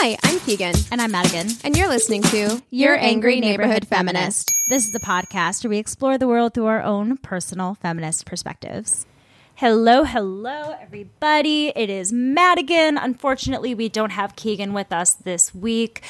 Hi, I'm Keegan. And I'm Madigan. And you're listening to Your Angry Neighborhood Feminist. This is the podcast where we explore the world through our own personal feminist perspectives. Hello, hello, everybody. It is Madigan. Unfortunately, we don't have Keegan with us this week.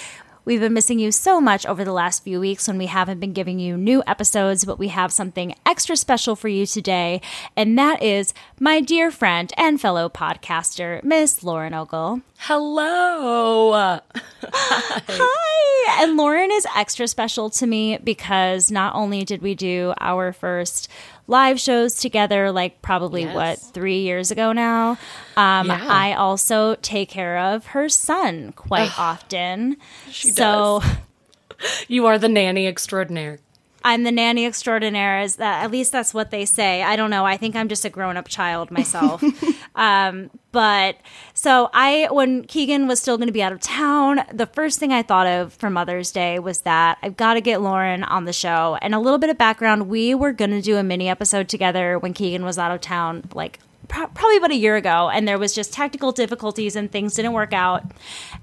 We've been missing you so much over the last few weeks when we haven't been giving you new episodes, but we have something extra special for you today, and that is my dear friend and fellow podcaster, Miss Lauren Ogle. Hello. Hi. And Lauren is extra special to me because not only did we do our first live shows together, like probably Yes. what, three years ago now, um, Yeah. I also take care of her son quite often. She so You are the nanny extraordinaire. I'm the nanny extraordinaire. Is that at least that's what they say? I don't know. I think I'm just a grown up child myself. um, but so I, when Keegan was still going to be out of town, the first thing I thought of for Mother's Day was that I've got to get Lauren on the show. And a little bit of background: we were going to do a mini episode together when Keegan was out of town, like probably about a year ago and there was just technical difficulties and things didn't work out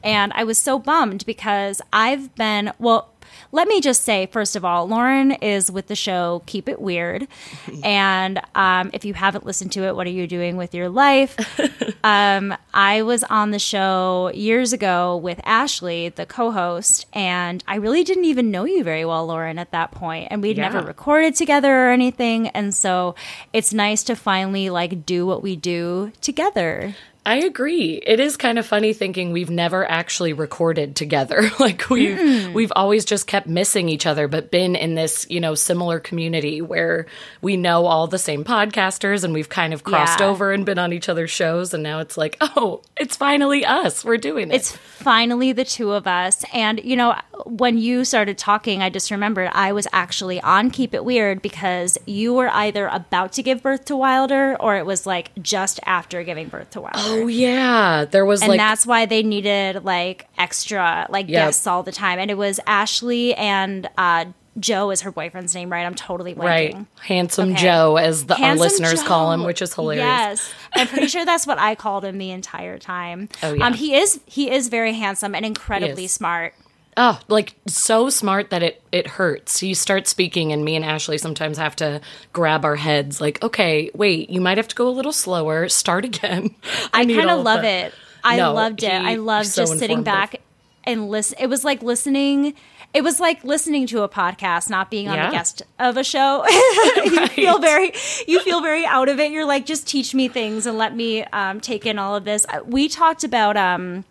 and i was so bummed because i've been well let me just say first of all lauren is with the show keep it weird. And um, if you haven't listened to it what are you doing with your life? Um, i was on the show years ago with ashley the co-host and i really didn't even know you very well lauren at that point and we'd Yeah. never recorded together or anything. And so it's nice to finally like do what we do together I agree. It is kind of funny thinking we've never actually recorded together. like we've we've always just kept missing each other, but been in this, you know, similar community where we know all the same podcasters and we've kind of crossed Yeah. over and been on each other's shows and now it's like, oh, it's finally us. We're doing it. it's finally the two of us and you know when you started talking i just remembered i was actually on keep it weird because you were either about to give birth to wilder or it was like just after giving birth to wilder Oh yeah. There was and like that's why they needed like extra like Yep. guests all the time and it was ashley and uh joe is her boyfriend's name right i'm totally blanking right. Handsome Okay. Joe as the our listeners call him, which is hilarious. Yes, I'm pretty sure that's what I called him the entire time. Oh, yeah. Um, he is he is very handsome and incredibly smart. Oh, like so smart that it it hurts. You start speaking, and me and Ashley sometimes have to grab our heads. Like, okay, wait, you might have to go a little slower. Start again. I, need kind of love it. I No, loved it. I loved so just sitting back and listen. It was like listening. It was like listening to a podcast, not being on Yeah. a guest of a show. you feel very, you feel very out of it. You're like, just teach me things and let me um, take in all of this. Uh, We talked about um,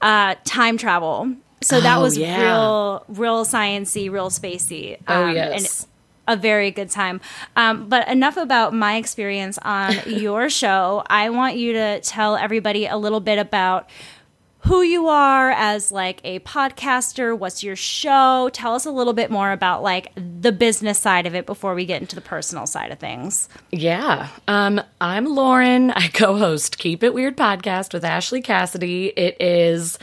uh, time travel, so that Oh, was yeah. real, real sciency, real spacey. Oh, um, yes. and a very good time. Um, but enough about my experience on your show. I want you to tell everybody a little bit about who you are as like a podcaster. What's your show? Tell us a little bit more about like the business side of it before we get into the personal side of things. Yeah. Um, I'm Lauren. I co-host Keep It Weird podcast with Ashley Cassidy. It is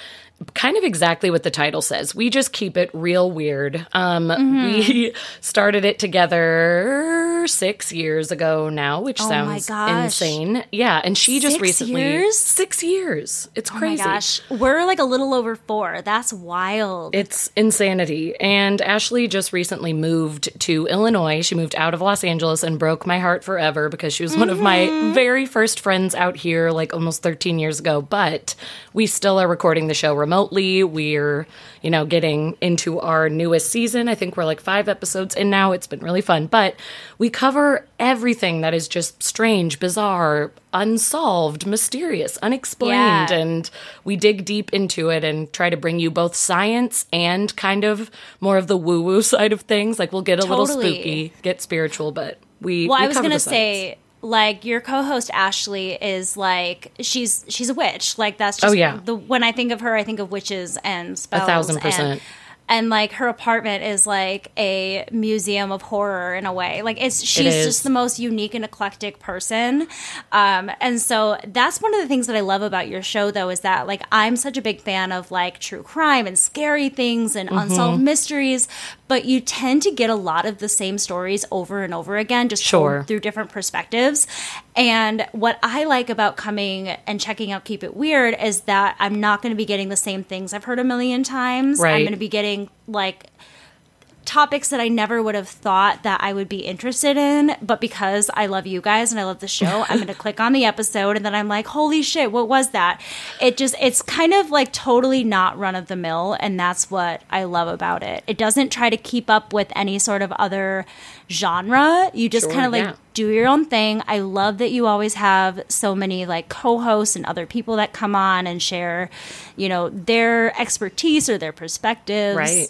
kind of exactly what the title says. We just keep it real weird. Um, we started it together six years ago now, which Oh sounds insane. Yeah, and she just Six recently years? six years. It's Oh my crazy. gosh, we're like a little over four. That's wild. It's insanity. And Ashley just recently moved to Illinois. She moved out of Los Angeles and broke my heart forever because she was one of my very first friends out here, like almost 13 years ago. But we still are recording the show remotely. We're, you know, getting into our newest season. I think we're like five episodes in now. It's been really fun. But we cover everything that is just strange, bizarre, unsolved, mysterious, unexplained. Yeah. And we dig deep into it and try to bring you both science and kind of more of the woo woo side of things. Like we'll get a little spooky, get spiritual, but we. Well, we I was the science. say, like your co-host Ashley is like she's she's a witch. Like that's just Oh, yeah. the when I think of her, I think of witches and spells. A thousand and- percent. And, like her apartment is like a museum of horror in a way. Like it's she's is. just the most unique and eclectic person. Um, and so that's one of the things that I love about your show, though, is that like I'm such a big fan of like true crime and scary things and Mm-hmm. unsolved mysteries. But you tend to get a lot of the same stories over and over again, just Sure. through different perspectives. And what I like about coming and checking out Keep It Weird is that I'm not going to be getting the same things I've heard a million times. I'm going to be getting like topics that I never would have thought that I would be interested in, but because I love you guys and I love the show, I'm going to click on the episode and then I'm like, "Holy shit, what was that?" It just it's kind of like totally not run of the mill and that's what I love about it. It doesn't try to keep up with any sort of other genre. You just Sure, kind of like yeah. do your own thing. I love that you always have so many like co-hosts and other people that come on and share, you know, their expertise or their perspectives. Right.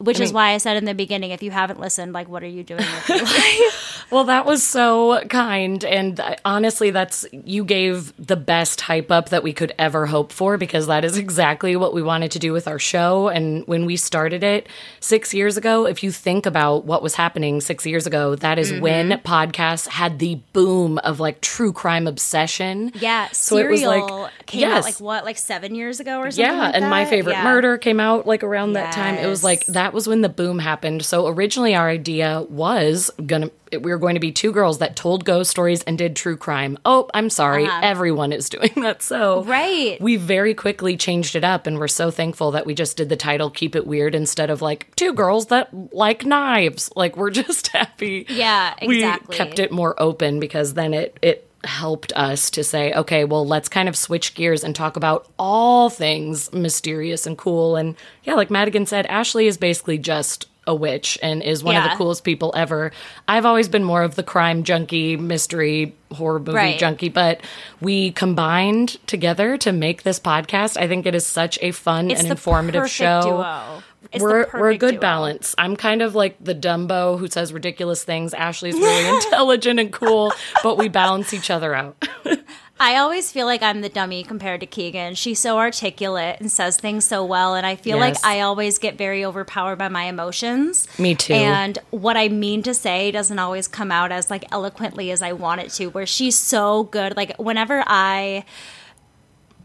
Which I is why I said in the beginning, if you haven't listened, like, what are you doing with your life? Well, that was so kind. And honestly, that's, you gave the best hype up that we could ever hope for because that is exactly what we wanted to do with our show. And when we started it six years ago, if you think about what was happening six years ago, that is mm-hmm. when podcasts had the boom of like true crime obsession. Yeah, So it was like- came yes. out like what, like seven years ago or something. Yeah, like and my favorite Yeah. murder came out like around that time. It was like that was when the boom happened. So originally our idea was gonna we were going to be two girls that told ghost stories and did true crime. Oh, I'm sorry, everyone is doing that. So Uh-huh. Right. we very quickly changed it up, and we're so thankful that we just did the title "Keep It Weird" instead of like two girls that like knives. Like we're just happy. Yeah, exactly. We kept it more open because then it it helped us to say, okay, well, let's kind of switch gears and talk about all things mysterious and cool. And yeah, like Madigan said, Ashley is basically just a witch and is one of the coolest people ever. I've always been more of the crime junkie, mystery, horror movie Right. junkie, but we combined together to make this podcast. I think it is such a fun It's and informative show. duo. It's we're we're a good duo. balance. I'm kind of like the Dumbo who says ridiculous things. Ashley's really intelligent and cool, but we balance each other out. I always feel like I'm the dummy compared to Keegan. She's so articulate and says things so well, and I feel Yes. like I always get very overpowered by my emotions. Me too. And what I mean to say doesn't always come out as like eloquently as I want it to. Where she's so good, like whenever I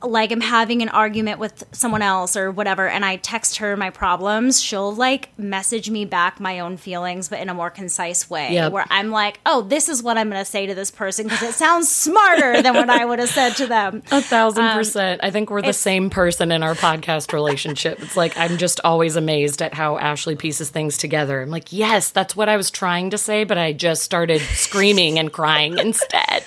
like I'm having an argument with someone else or whatever and I text her my problems, she'll like message me back my own feelings but in a more concise way Yep. where I'm like, "Oh, this is what I'm going to say to this person because it sounds smarter than what I would have said to them." A thousand percent. I think we're the Um, same person in our podcast relationship. It's like I'm just always amazed at how Ashley pieces things together. I'm like, yes, that's what I was trying to say, but I just started screaming and crying instead.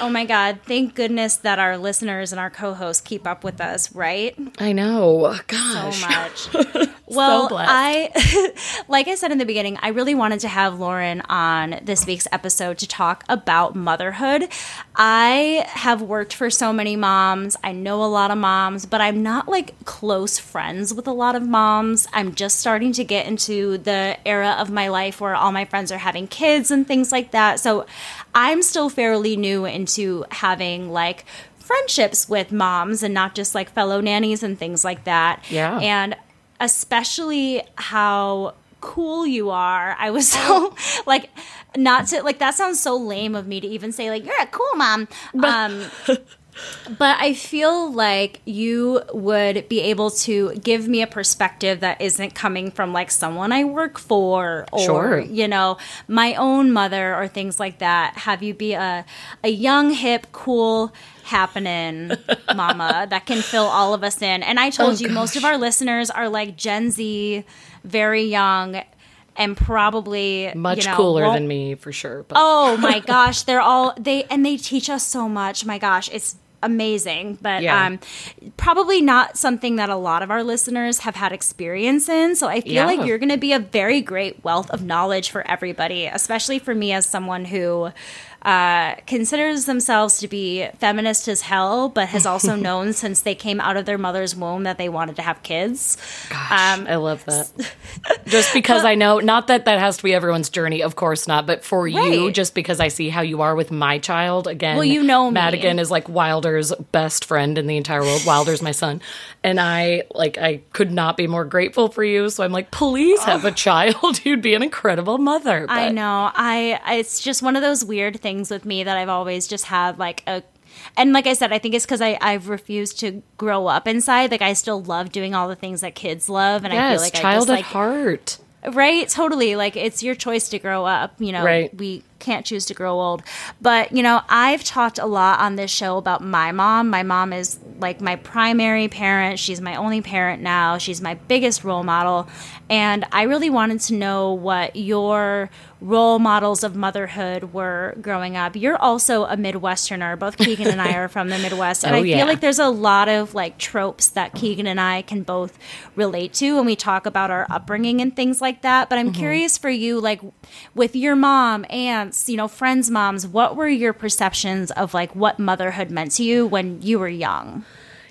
Oh my god, thank goodness that our listeners and our co-hosts keep up with us, right? I know. so much. Well, blessed. I, like I said in the beginning, I really wanted to have Lauren on this week's episode to talk about motherhood. I have worked for so many moms. I know a lot of moms, but I'm not like close friends with a lot of moms. I'm just starting to get into the era of my life where all my friends are having kids and things like that. So I'm still fairly new into having like friendships with moms and not just like fellow nannies and things like that. Yeah. And especially how cool you are. I was so like not to like that sounds so lame of me to even say like you're a cool mom. Um but I feel like you would be able to give me a perspective that isn't coming from like someone I work for or Sure. you know my own mother or things like that. Have you be a a young hip cool happening mama that can fill all of us in. And I told Oh, you most of our listeners are like Gen Z, very young and probably Much you know, cooler won't- than me for sure. But Oh my gosh, they're all they and they teach us so much. My gosh, it's amazing, but Yeah. um, probably not something that a lot of our listeners have had experience in. So I feel Yeah. like you're going to be a very great wealth of knowledge for everybody, especially for me as someone who uh, considers themselves to be feminist as hell, but has also known since they came out of their mother's womb that they wanted to have kids. Um, I love that. just because I know, not that that has to be everyone's journey, of course not, but for you, just because I see how you are with my child. Again, Well, you know me. Madigan is like Wilder's best friend in the entire world. Wilder's my son, and I like I could not be more grateful for you. So I'm like, please have a child. You'd be an incredible mother. I know. I it's just one of those weird things with me that I've always just had like a and like I said, I think it's because I I've refused to grow up inside. Like I still love doing all the things that kids love, and I feel like child I just at like heart. right totally like it's your choice to grow up. You know, Right. we can't choose to grow old. But you know, I've talked a lot on this show about my mom. My mom is like my primary parent. She's my only parent now. She's my biggest role model, and I really wanted to know what your role models of motherhood were growing up. You're also a Midwesterner. Both Keegan and I are from the Midwest. And Oh, I feel like there's a lot of like tropes that Keegan and I can both relate to when we talk about our upbringing and things like that. But I'm Mm-hmm. curious for you, like with your mom, aunts, you know, friends' moms, what were your perceptions of like what motherhood meant to you when you were young?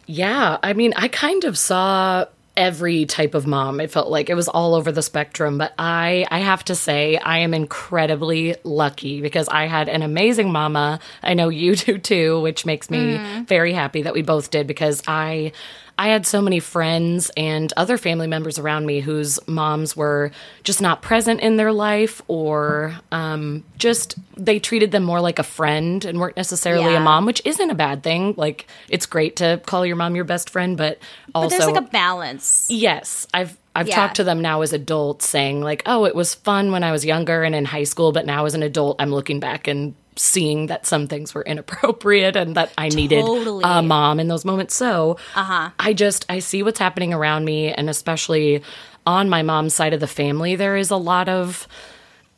Yeah, I mean, I kind of saw every type of mom. It felt like it was all over the spectrum, but I I have to say I am incredibly lucky because I had an amazing mama. I know you do too, which makes me mm. very happy that we both did because I I had so many friends and other family members around me whose moms were just not present in their life or um, just they treated them more like a friend and weren't necessarily Yeah. a mom, which isn't a bad thing. Like it's great to call your mom your best friend, but also But there's like a balance. yes, I've I've Yeah. talked to them now as adults saying like, "Oh, it was fun when I was younger and in high school, but now as an adult, I'm looking back and seeing that some things were inappropriate and that I needed Totally. a mom in those moments." So, uh-huh. I just I see what's happening around me and especially on my mom's side of the family, there is a lot of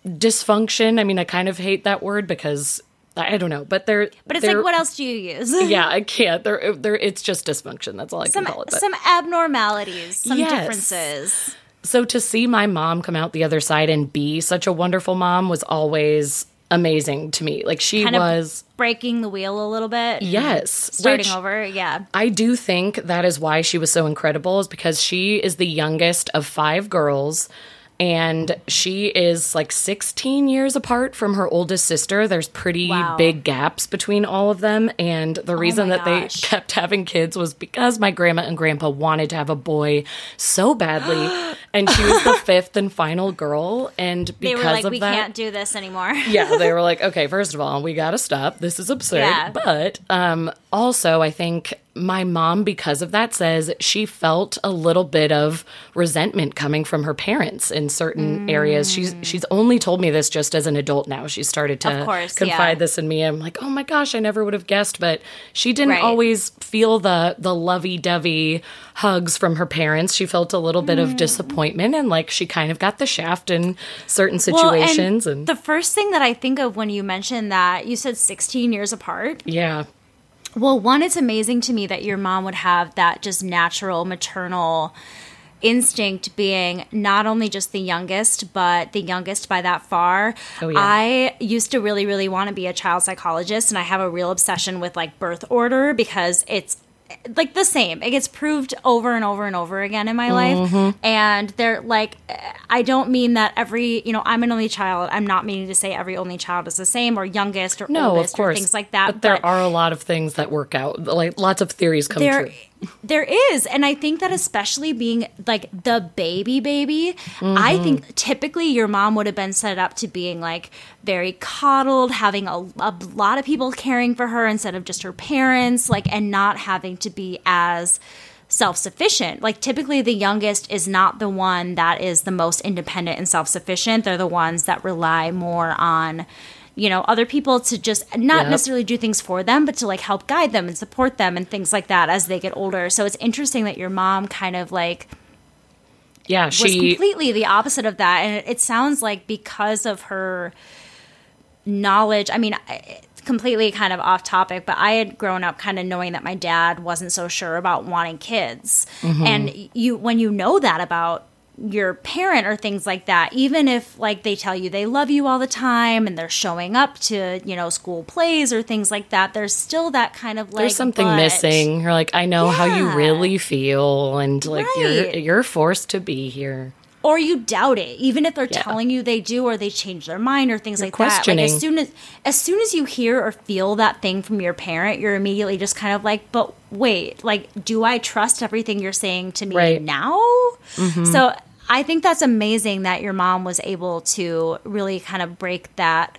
dysfunction. I mean, I kind of hate that word because I I don't know, but there But it's like, what else do you use? Yeah, I can't. There, there. It's just dysfunction. That's all I Some can call it. But- some abnormalities, some Yes. differences. So to see my mom come out the other side and be such a wonderful mom was always amazing to me. Like she Kind of was breaking the wheel a little bit. yes, Starting which over, yeah. I do think that is why she was so incredible is because she is the youngest of five girls and she is like 16 years apart from her oldest sister. There's pretty Wow. Oh big gaps between all of them and the oh reason my that they kept having kids was because my grandma and grandpa wanted to have a boy so badly and she was the fifth and final girl and because They were like, of we that can't do this anymore. yeah, they were like, okay, first of all, we got to stop. This is absurd. Yeah. But um, also, I think my mom, because of that, says she felt a little bit of resentment coming from her parents in certain areas. She's she's only told me this just as an adult now. She started to course, confide yeah. this in me. I'm like, oh my gosh, I never would have guessed. But she didn't Right. always feel the the lovey dovey hugs from her parents. She felt a little bit Mm. of disappointment and like she kind of got the shaft in certain Well, and situations. and the first thing that I think of when you mentioned that you said 16 years apart. yeah. Well, one, it's amazing to me that your mom would have that just natural maternal instinct being not only just the youngest, but the youngest by that far. Oh, yeah. I used to really, really want to be a child psychologist, and I have a real obsession with like birth order because it's like the same. It gets proved over and over and over again in my Mm-hmm. life. And they're like, I don't mean that every, you know, I'm an only child. I'm not meaning to say every only child is the same or youngest or No, oldest of course. or things like that. But there are a lot of things that work out. Like lots of theories come there true. There is and i think that especially being like the baby baby i Mm-hmm. think typically your mom would have been set up to being like very coddled having a, a lot of people caring for her instead of just her parents like and not having to be as self-sufficient like typically the youngest is not the one that is the most independent and self-sufficient they're the ones that rely more on you know other people to just not Yep. necessarily do things for them but to like help guide them and support them and things like that as they get older so it's interesting that your mom kind of like Yeah, she was completely the opposite of that and it, sounds like because of her knowledge i mean completely kind of off topic, but I had grown up kind of knowing that my dad wasn't so sure about wanting kids. Mm-hmm. And you when you know that about your parent or things like that even if like they tell you they love you all the time and they're showing up to you know school plays or things like that there's still that kind of like There's something but- missing. You're like, I know how you really feel, and like you're you're forced to be here. or you doubt it even if they're Yeah. telling you they do or they change their mind or things You're like that like questioning. as soon as as soon as you hear or feel that thing from your parent you're immediately just kind of like but wait like do i trust everything you're saying to me Right. Mm-hmm. now so i think that's amazing that your mom was able to really kind of break that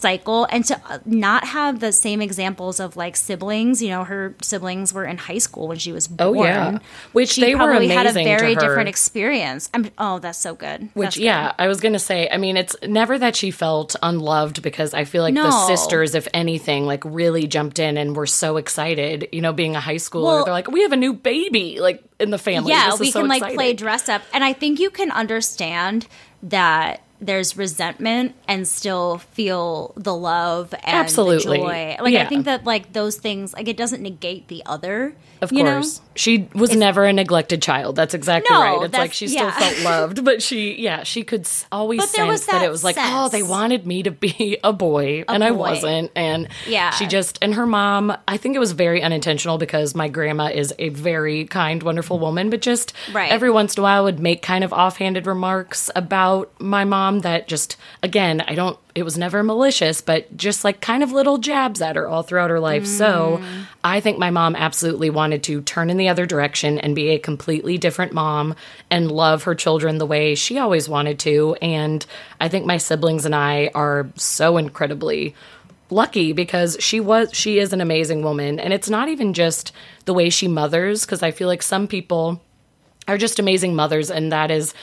cycle and to uh, not have the same examples of like siblings you know her siblings were in high school when she was born Oh, yeah. Which she they were probably had a very different experience I'm, oh that's so good Which, That's good. yeah, I was going to say, I mean, it's never that she felt unloved because I feel like the sisters, if anything, like really jumped in and were so excited, you know, being a high schooler. Well- they're like, we have a new baby, like in the family. yeah This we is so can like play dress up and i think you can understand that there's resentment and still feel the love and Absolutely. the joy like Yeah. i think that like those things like it doesn't negate the other Of you know? She was never a neglected child. That's exactly No, right. It's like she still yeah. felt loved, but she, yeah, she could always But sense was that, it was like, oh, they wanted me to be a boy, and I wasn't. And Yeah. she just, and her mom, I think it was very unintentional because my grandma is a very kind, wonderful woman, but just Right. every once in a while would make kind of offhanded remarks about my mom that just, again, I don't, it was never malicious, but just like kind of little jabs at her all throughout her life. So Mm. I think my mom absolutely wanted to turn in the other direction and be a completely different mom and love her children the way she always wanted to. And I think my siblings and I are so incredibly lucky because she was she is an amazing woman and it's not even just the way she mothers because I feel like some people are just amazing mothers and that is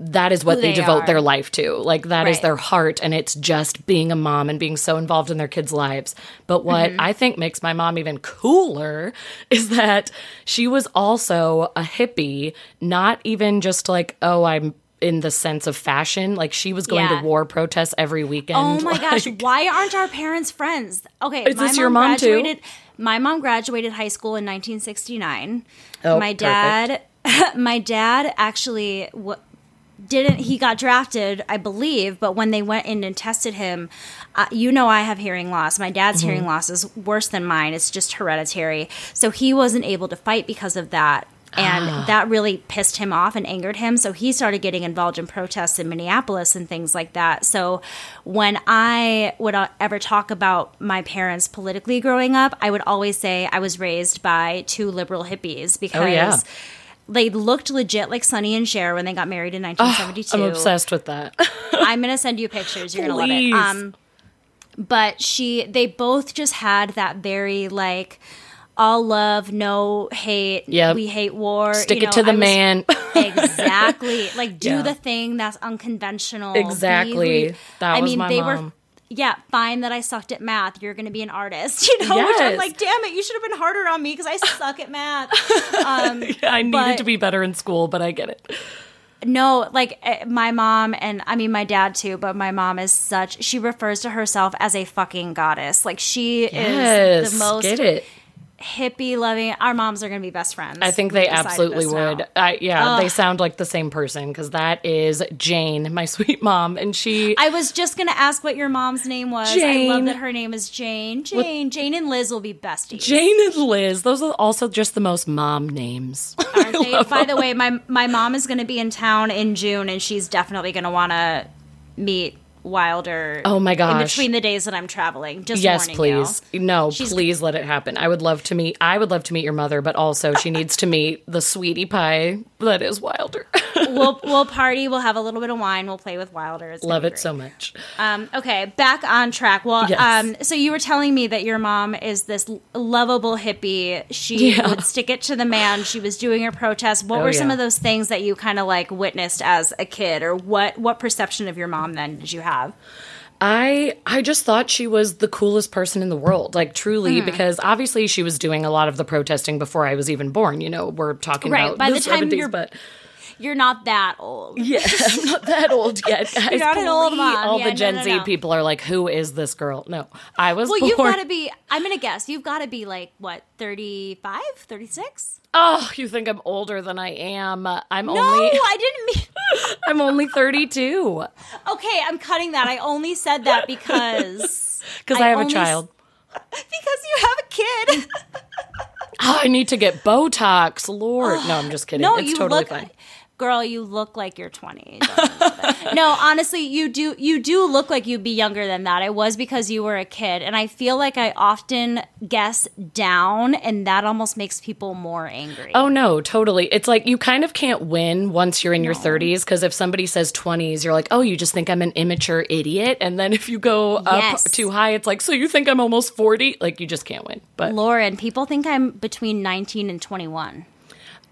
that is what they, they devote are. their life to like that is Right. their heart and it's just being a mom and being so involved in their kids lives but what Mm-hmm. i think makes my mom even cooler is that she was also a hippie not even just like oh i'm in the sense of fashion like she was going Yeah. to war protests every weekend Oh my gosh, why aren't our parents friends? Okay, Is this your mom, too? My mom graduated high school in 1969. Oh, my dad, my dad actually w- didn't. He got drafted, I believe, but when they went in and tested him, uh, you know, I have hearing loss. My dad's Mm-hmm. hearing loss is worse than mine. It's just hereditary, so he wasn't able to fight because of that. And Ah. that really pissed him off and angered him. So he started getting involved in protests in Minneapolis and things like that. So when I would uh, ever talk about my parents politically growing up, I would always say I was raised by two liberal hippies because Oh, yeah. They looked legit like Sonny and Cher when they got married in 1972. I'm obsessed with that I'm gonna send you pictures. You're gonna Please. love it. Um, but she, they both just had that very like all love, no hate. Yeah, we hate war. stick you it to the was- man exactly. Like do Yeah. the thing that's unconventional. Exactly. That I was mean, my they mom. were. Yeah, fine that I sucked at math. You're going to be an artist, you know. Which I'm like, damn it, you should have been harder on me because I suck at math. Um, i needed But- to be better in school but i get it No, like eh, my mom and I mean my dad too, but my mom is such she refers to herself as a fucking goddess. Like she yes is the most get it hippie loving. Our moms are going to be best friends. I think they absolutely would. I, yeah, they sound like the same person because that is Jane, my sweet mom, and she. I was just going to ask what your mom's name was. I love that her name is Jane. Jane. Jane and Liz will be besties. Jane and Liz, those are also just the most mom names. By the way, my my mom is going to be in town in June, and she's definitely going to want to meet Wilder. Oh my In between the days that I'm traveling, just yes, warning you. please. No, She's- please let it happen. I would love to meet. I would love to meet your mother, but also she needs to meet the sweetie pie that is Wilder. we'll we'll party. We'll have a little bit of wine. We'll play with Wilder. It's love it great. so much. Um, okay, back on track. Well, Yes. um, so you were telling me that your mom is this lovable hippie. She Yeah. would stick it to the man. She was doing her protest. What Oh, were some yeah. of those things that you kind of like witnessed as a kid, or what what perception of your mom then did you have? I I just thought she was the coolest person in the world, like truly, hmm. because obviously she was doing a lot of the protesting before I was even born. You know, we're talking Right, about by the, the time 70s, you're- but You're not that old. Yeah, I'm not that old yet, guys. You're not an old mom. All Yeah, the no, Gen no, Z people are like, "Who is this girl?" No, I was Well, born. you've got to be. I'm gonna guess you've got to be like what 35, 36. oh, you think I'm older than I am? I'm No, only No, I didn't mean. I'm only 32 Okay, I'm cutting that. I only said that because because I, have a child. Because you have a kid. Oh, I need to get Botox. Lord, no, I'm just kidding. no, it's you totally look. fine. Girl, you look like you're 20. Don't worry about it. no, honestly, you do. You do look like you'd be younger than that. It was because you were a kid, and I feel like I often guess down, and that almost makes people more angry. Oh no, totally. It's like you kind of can't win once you're in your 30s because if somebody says 20s, you're like, "Oh, you just think I'm an immature idiot." And then if you go up Yes. too high, it's like, "So you think I'm almost 40?" Like you just can't win. But Lauren, people think I'm between 19 and 21.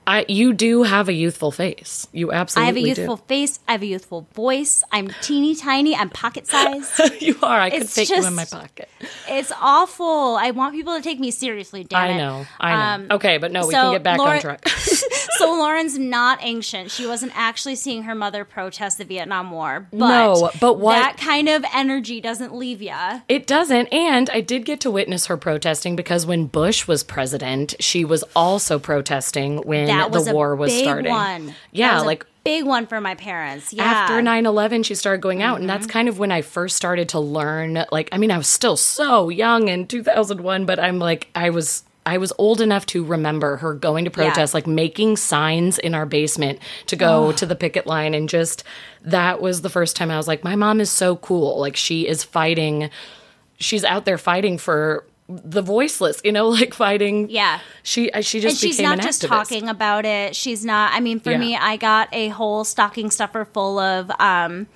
I you do have a youthful face. You absolutely I have a youthful face. I have a youthful voice. I'm teeny tiny. I'm pocket sized. you are. I could fit you in my pocket. it's awful. I want people to take me seriously. Damn I it. know. I know. Um, okay, but no, we so can get back on track. so Lauren's not ancient. She wasn't actually seeing her mother protest the Vietnam War. But No, but what- that kind of energy doesn't leave ya. It doesn't. And I did get to witness her protesting because when Bush was president, she was also protesting when That was the war was starting. one. That Yeah, was a like big one for my parents. Yeah. after 9-11 she started going out and Mm-hmm. that's kind of when i first started to learn like i mean i was still so young in 2001 but i'm like i was i was old enough to remember her going to protest like making signs in our basement to go to the picket line and just that was the first time i was like my mom is so cool like she is fighting she's out there fighting for the voiceless you know like fighting Yeah. she uh, she just and she's became not an just activist. talking about it. She's not. I mean, for Yeah. me, I got a whole stocking stuffer full of um,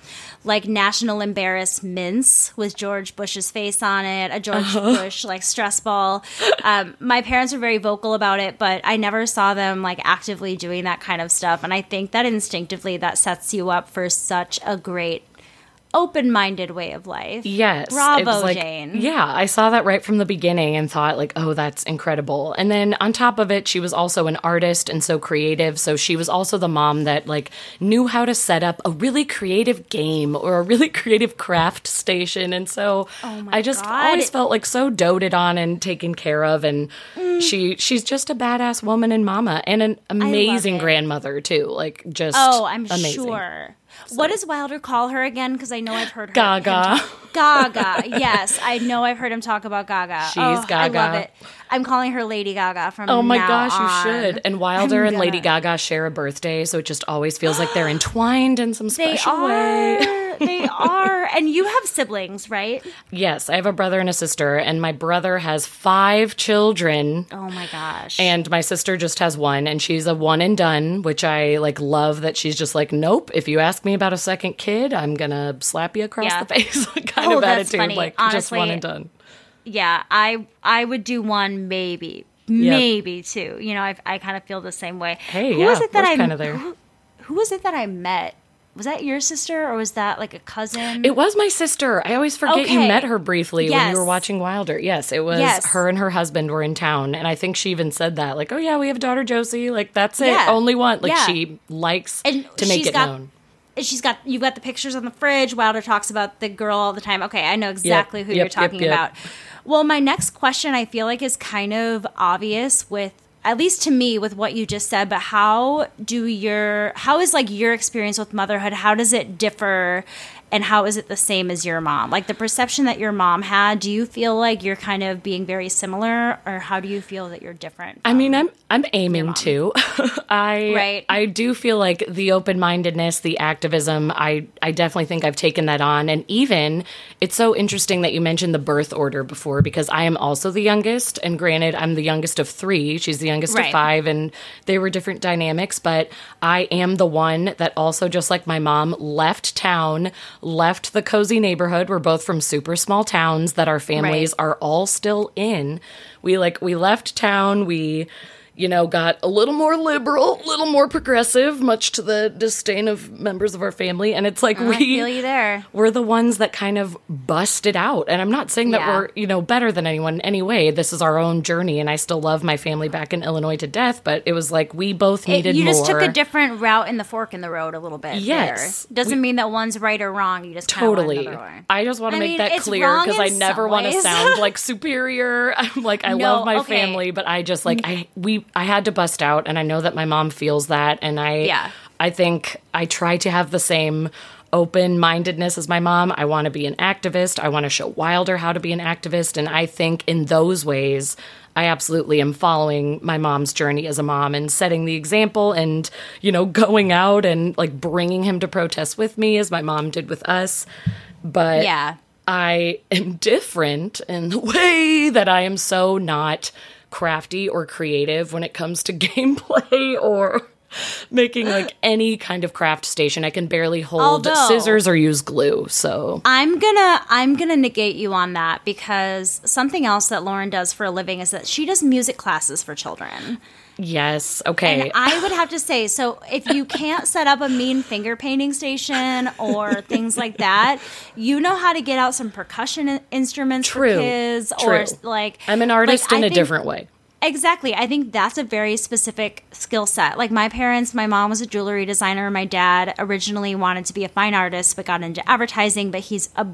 like national embarrassments with George Bush's face on it, a George Uh-huh. Bush like stress ball. Um, my parents were very vocal about it, but I never saw them like actively doing that kind of stuff. And I think that instinctively that sets you up for such a great open-minded way of life. Yes. Bravo, like- Jane. Yeah, I saw that right from the beginning and thought like, "Oh, that's incredible." And then on top of it, she was also an artist and so creative, so she was also the mom that like knew how to set up a really creative game or a really creative craft station. And so I just Oh God. always felt like so doted on and taken care of and Mm. she she's just a badass woman and mama and an amazing grandmother too. Like just Oh, I'm amazing. sure. What does Wilder call her again? Because I know I've heard her. Gaga. Gaga. Yes, I know I've heard him talk about Gaga. She's oh, I love it. I'm calling her Lady Gaga from Oh my gosh, on. you should. And Wilder and Lady Gaga share a birthday, so it just always feels like they're entwined in some special way. Are. they are. And you have siblings, right? Yes, I have a brother and a sister, and my brother has five children. Oh my gosh. And my sister just has one, and she's a one and done, which I like love that she's just like, nope. If you ask me about a second kid, I'm gonna slap you across Yeah. the face, kind Oh, of attitude, funny. like just one and done. yeah, I I would do one maybe. Maybe two. You know, I, I kind of feel the same way. Hey, who was yeah, it that I kinda there. Who, who was it that I met? Was that your sister or was that like a cousin? It was my sister. I always forget you met her briefly when you were watching Wilder. Yes, it was Yes. her and her husband were in town. And I think she even said that, like, oh, yeah, we have a daughter, Josie. Like, that's it. Yeah. Only one. Like, Yeah. she likes And to make she's it got- known. And she's got you've got the pictures on the fridge. Wilder talks about the girl all the time. Okay, I know exactly who yep, you're yep, talking yep. about. Well, my next question I feel like is kind of obvious with at least to me with what you just said, but how do your how is like your experience with motherhood? How does it differ and how is it the same as your mom? Like the perception that your mom had, do you feel like you're kind of being very similar or how do you feel that you're different? I mean, I'm I'm aiming to. I Right. I do feel like the open mindedness, the activism. I I definitely think I've taken that on, and even it's so interesting that you mentioned the birth order before because I am also the youngest, and granted, I'm the youngest of three. She's the youngest Right. of five, and they were different dynamics. But I am the one that also, just like my mom, left town, left the cozy neighborhood. We're both from super small towns that our families Right. are all still in. We like we left town. We you know, got a little more liberal, a little more progressive, much to the disdain of members of our family. And it's like oh, we feel you there. We're the ones that kind of busted out. And I'm not saying that Yeah. we're, you know, better than anyone anyway. This is our own journey and I still love my family back in Illinois to death, but it was like we both It- needed you just more. took a different route in the fork in the road a little bit. Yes. there. doesn't mean that one's right or wrong. You just Totally. I just want to I make mean, that clear because I never want to sound like superior. I'm like I No, love my okay. family, but I just like I we I had to bust out and I know that my mom feels that and I Yeah. I think I try to have the same open mindedness as my mom. I want to be an activist. I want to show Wilder how to be an activist and I think in those ways I absolutely am following my mom's journey as a mom and setting the example and, you know, going out and like bringing him to protest with me as my mom did with us. But Yeah. I am different in the way that I am so not crafty or creative when it comes to gameplay or making like any kind of craft station. I can barely hold Although- scissors or use glue. So I'm gonna I'm gonna negate you on that because something else that Lauren does for a living is that she does music classes for children. Yes, okay. And I would have to say, so if you can't set up a mean finger painting station or things like that, you know how to get out some percussion instruments True, for kids, true. or like I'm an artist like, in I a think- different way. Exactly. I think that's a very specific skill set. Like my parents, my mom was a jewelry designer. My dad originally wanted to be a fine artist, but got into advertising. But he's a,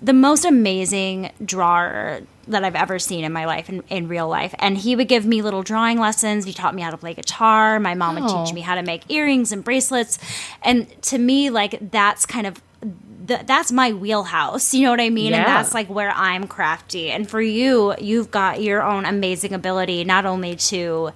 the most amazing drawer that I've ever seen in my life, in, in real life. And he would give me little drawing lessons. He taught me how to play guitar. My mom would Oh. teach me how to make earrings and bracelets. And to me, like that's kind of th- that's my wheelhouse. You know what I mean? And that's like where I'm crafty. And for you, you've got your own amazing ability not only to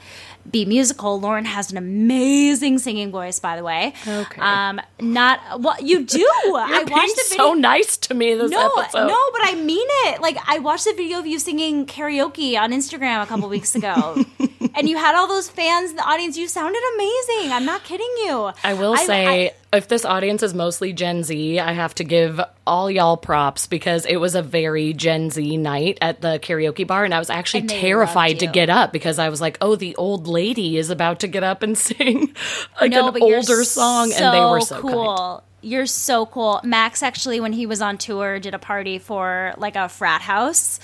be musical. Lauren has an amazing singing voice, by the way. Okay. Um, not well, you do. I You're watched being the video. so nice to me this no, episode. no, but I mean it. Like I watched the video of you singing karaoke on Instagram a couple weeks ago, and you had all those fans in the audience. You sounded amazing. I'm not kidding you. I will say, if this audience is mostly Gen Z, I have to give all y'all props because it was a very Gen Z night at the karaoke bar, and I was actually terrified to get up because I was like, "Oh, the old lady is about to get up and sing like no, an older song," and they were so cool. kind. You're so cool. Max actually, when he was on tour, did a party for like a frat house,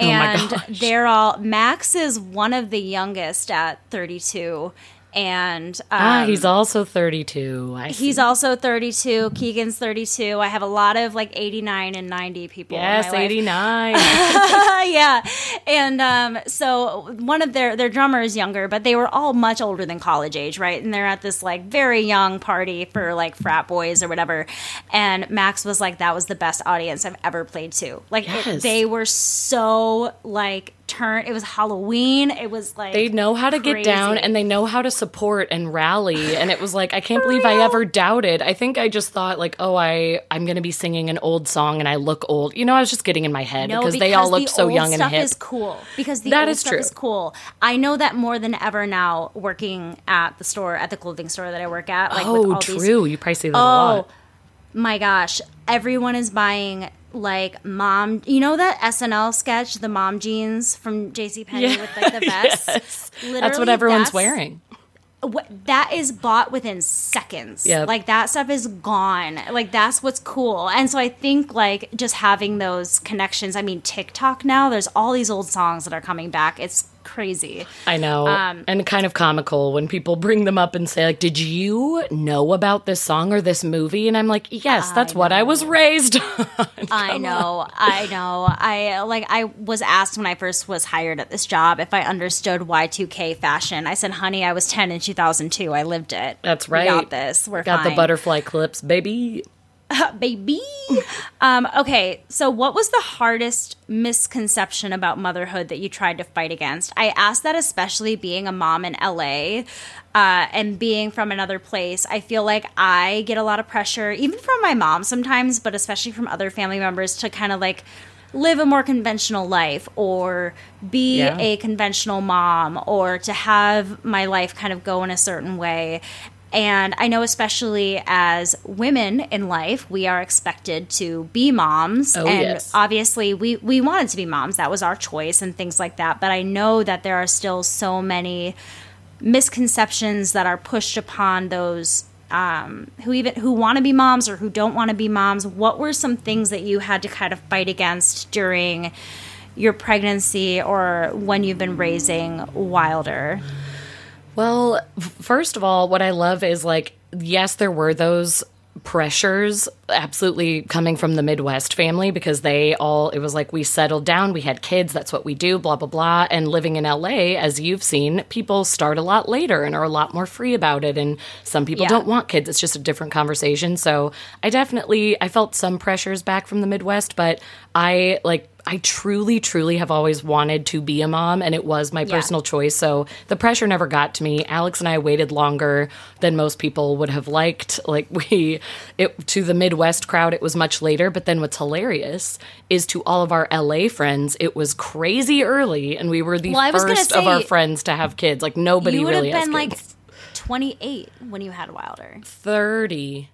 Oh and gosh. they're all. Max is one of the youngest at 32, and um, Ah, he's also thirty-two. I see. He's also 32. Keegan's 32. I have a lot of like 89 and 90 people. yes, my life. eighty-nine. yeah. And um, so one of their their drummer is younger, but they were all much older than college age, right? And they're at this like very young party for like frat boys or whatever. And Max was like, "That was the best audience I've ever played to." Like it- they were so like turned. It was Halloween. It was like They know how to get down and they know how to support and rally. And it was like, I can't believe I ever doubted. I think I just thought like, oh, I, I'm going to be singing an old song and I look old. You know, I was just getting in my head No, because they all the looked so young and hip. is cool because the That old is stuff true. is cool. I know that more than ever now, working at the store at the clothing store that I work at. Like with oh, all these- true. You probably see that a Oh lot. my gosh! Everyone is buying like mom. You know that SNL sketch, the mom jeans from J.C. Penney Yeah. with like the vest. Yes. That's what everyone's that's- wearing. what that is bought within seconds. Yep. Like that stuff is gone. Like that's what's cool. And so I think like just having those connections. I mean TikTok now, there's all these old songs that are coming back. It's crazy. I know. Um, and kind of comical when people bring them up and say, like, did you know about this song or this movie? And I'm like, yes, that's what I was raised on. I know, I know. I like I was asked when I first was hired at this job if I understood Y2K fashion. I said, "Honey, I was 10 in 2002. I lived it. That's We right. got this. We're Got the butterfly clips, baby. baby. um, okay, so what was the hardest misconception about motherhood that you tried to fight against? I asked that especially being a mom in LA uh, and being from another place. I feel like I get a lot of pressure, even from my mom sometimes, but especially from other family members to kind of like live a more conventional life or be Yeah. a conventional mom or to have my life kind of go in a certain way And I know, especially as women in life, we are expected to be moms. Oh, and yes. obviously, we, we wanted to be moms. That was our choice and things like that. But I know that there are still so many misconceptions that are pushed upon those um, who even who want to be moms or who don't want to be moms. What were some things that you had to kind of fight against during your pregnancy or when you've been raising Wilder? Well, first of all, what I love is like, yes, there were those pressures absolutely coming from the Midwest family because they all, it was like we settled down, we had kids, that's what we do, blah, blah, blah. And living in LA, as you've seen, people start a lot later and are a lot more free about it. And some people Yeah. don't want kids. It's just a different conversation. So I definitely, I felt some pressures back from the Midwest, but I like, I truly, truly have always wanted to be a mom, and it was my Yeah. personal choice. So the pressure never got to me. Alex and I waited longer than most people would have liked. Like we, it to the Midwest crowd, it was much later. But then what's hilarious is to all of our LA friends, it was crazy early, and we were the Well, I was gonna first of our friends to have kids. Like nobody you would really been like 28 when you had Wilder. thirty.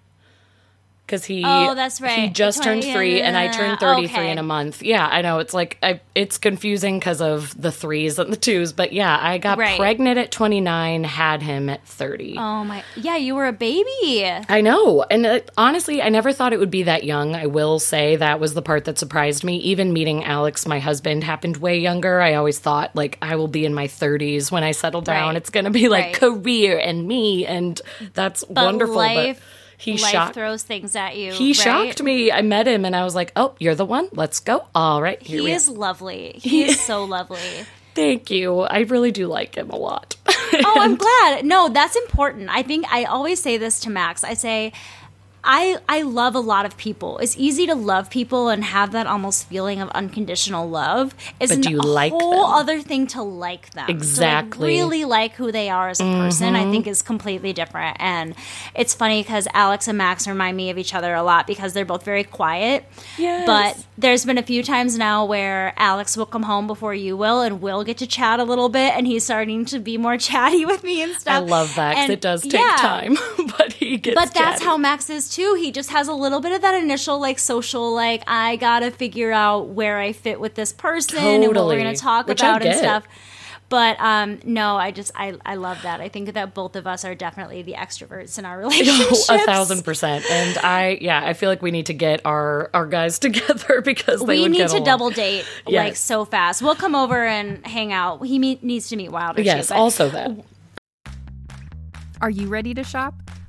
Because he, Oh, that's He right. just turned 20, three, and I turned thirty-three okay. in a month. Yeah, I know. It's like I, it's confusing because of the threes and the twos, but yeah, I got Right. pregnant at twenty-nine, had him at thirty. Oh my, yeah, you were a baby. I know. And uh, honestly, I never thought it would be that young. I will say that was the part that surprised me. Even meeting Alex, my husband, happened way younger. I always thought, like, I will be in my 30s when I settle down. Right. It's going to be like Right. career and me. And that's But wonderful. life, but he life shocked. throws things at you. he right? shocked me. I met him and I was like, oh, you're the one. Let's go. All right. Here He is are. lovely. He is so lovely. Thank you. I really do like him a lot. Oh, I'm glad. No, that's important. I think I always say this to Max. I say, I I love a lot of people. It's easy to love people and have that almost feeling of unconditional love. It's But do you a like whole them? other thing to like them. To, like, Exactly. really like who they are as a person. I mm-hmm. think is completely different. And it's funny because Alex and Max remind me of each other a lot because they're both very quiet. Yes. But there's been a few times now where Alex will come home before you will, and we'll get to chat a little bit, and he's starting to be more chatty with me and stuff. I love that 'cause And it does take yeah, time, but he gets But that's chatty. how Max is too. He just has a little bit of that initial like social like I gotta figure out where I fit with this person and what we're gonna talk Which about and stuff. But um, no, I just I, I love that. I think that both of us are definitely the extroverts in our relationships. a thousand percent. And I, yeah, I feel like we need to get our our guys together because they we would need get to along. double date like so fast. We'll come over and hang out. He meet, needs to meet Wilder. Yes, too, also that. Are you ready to shop?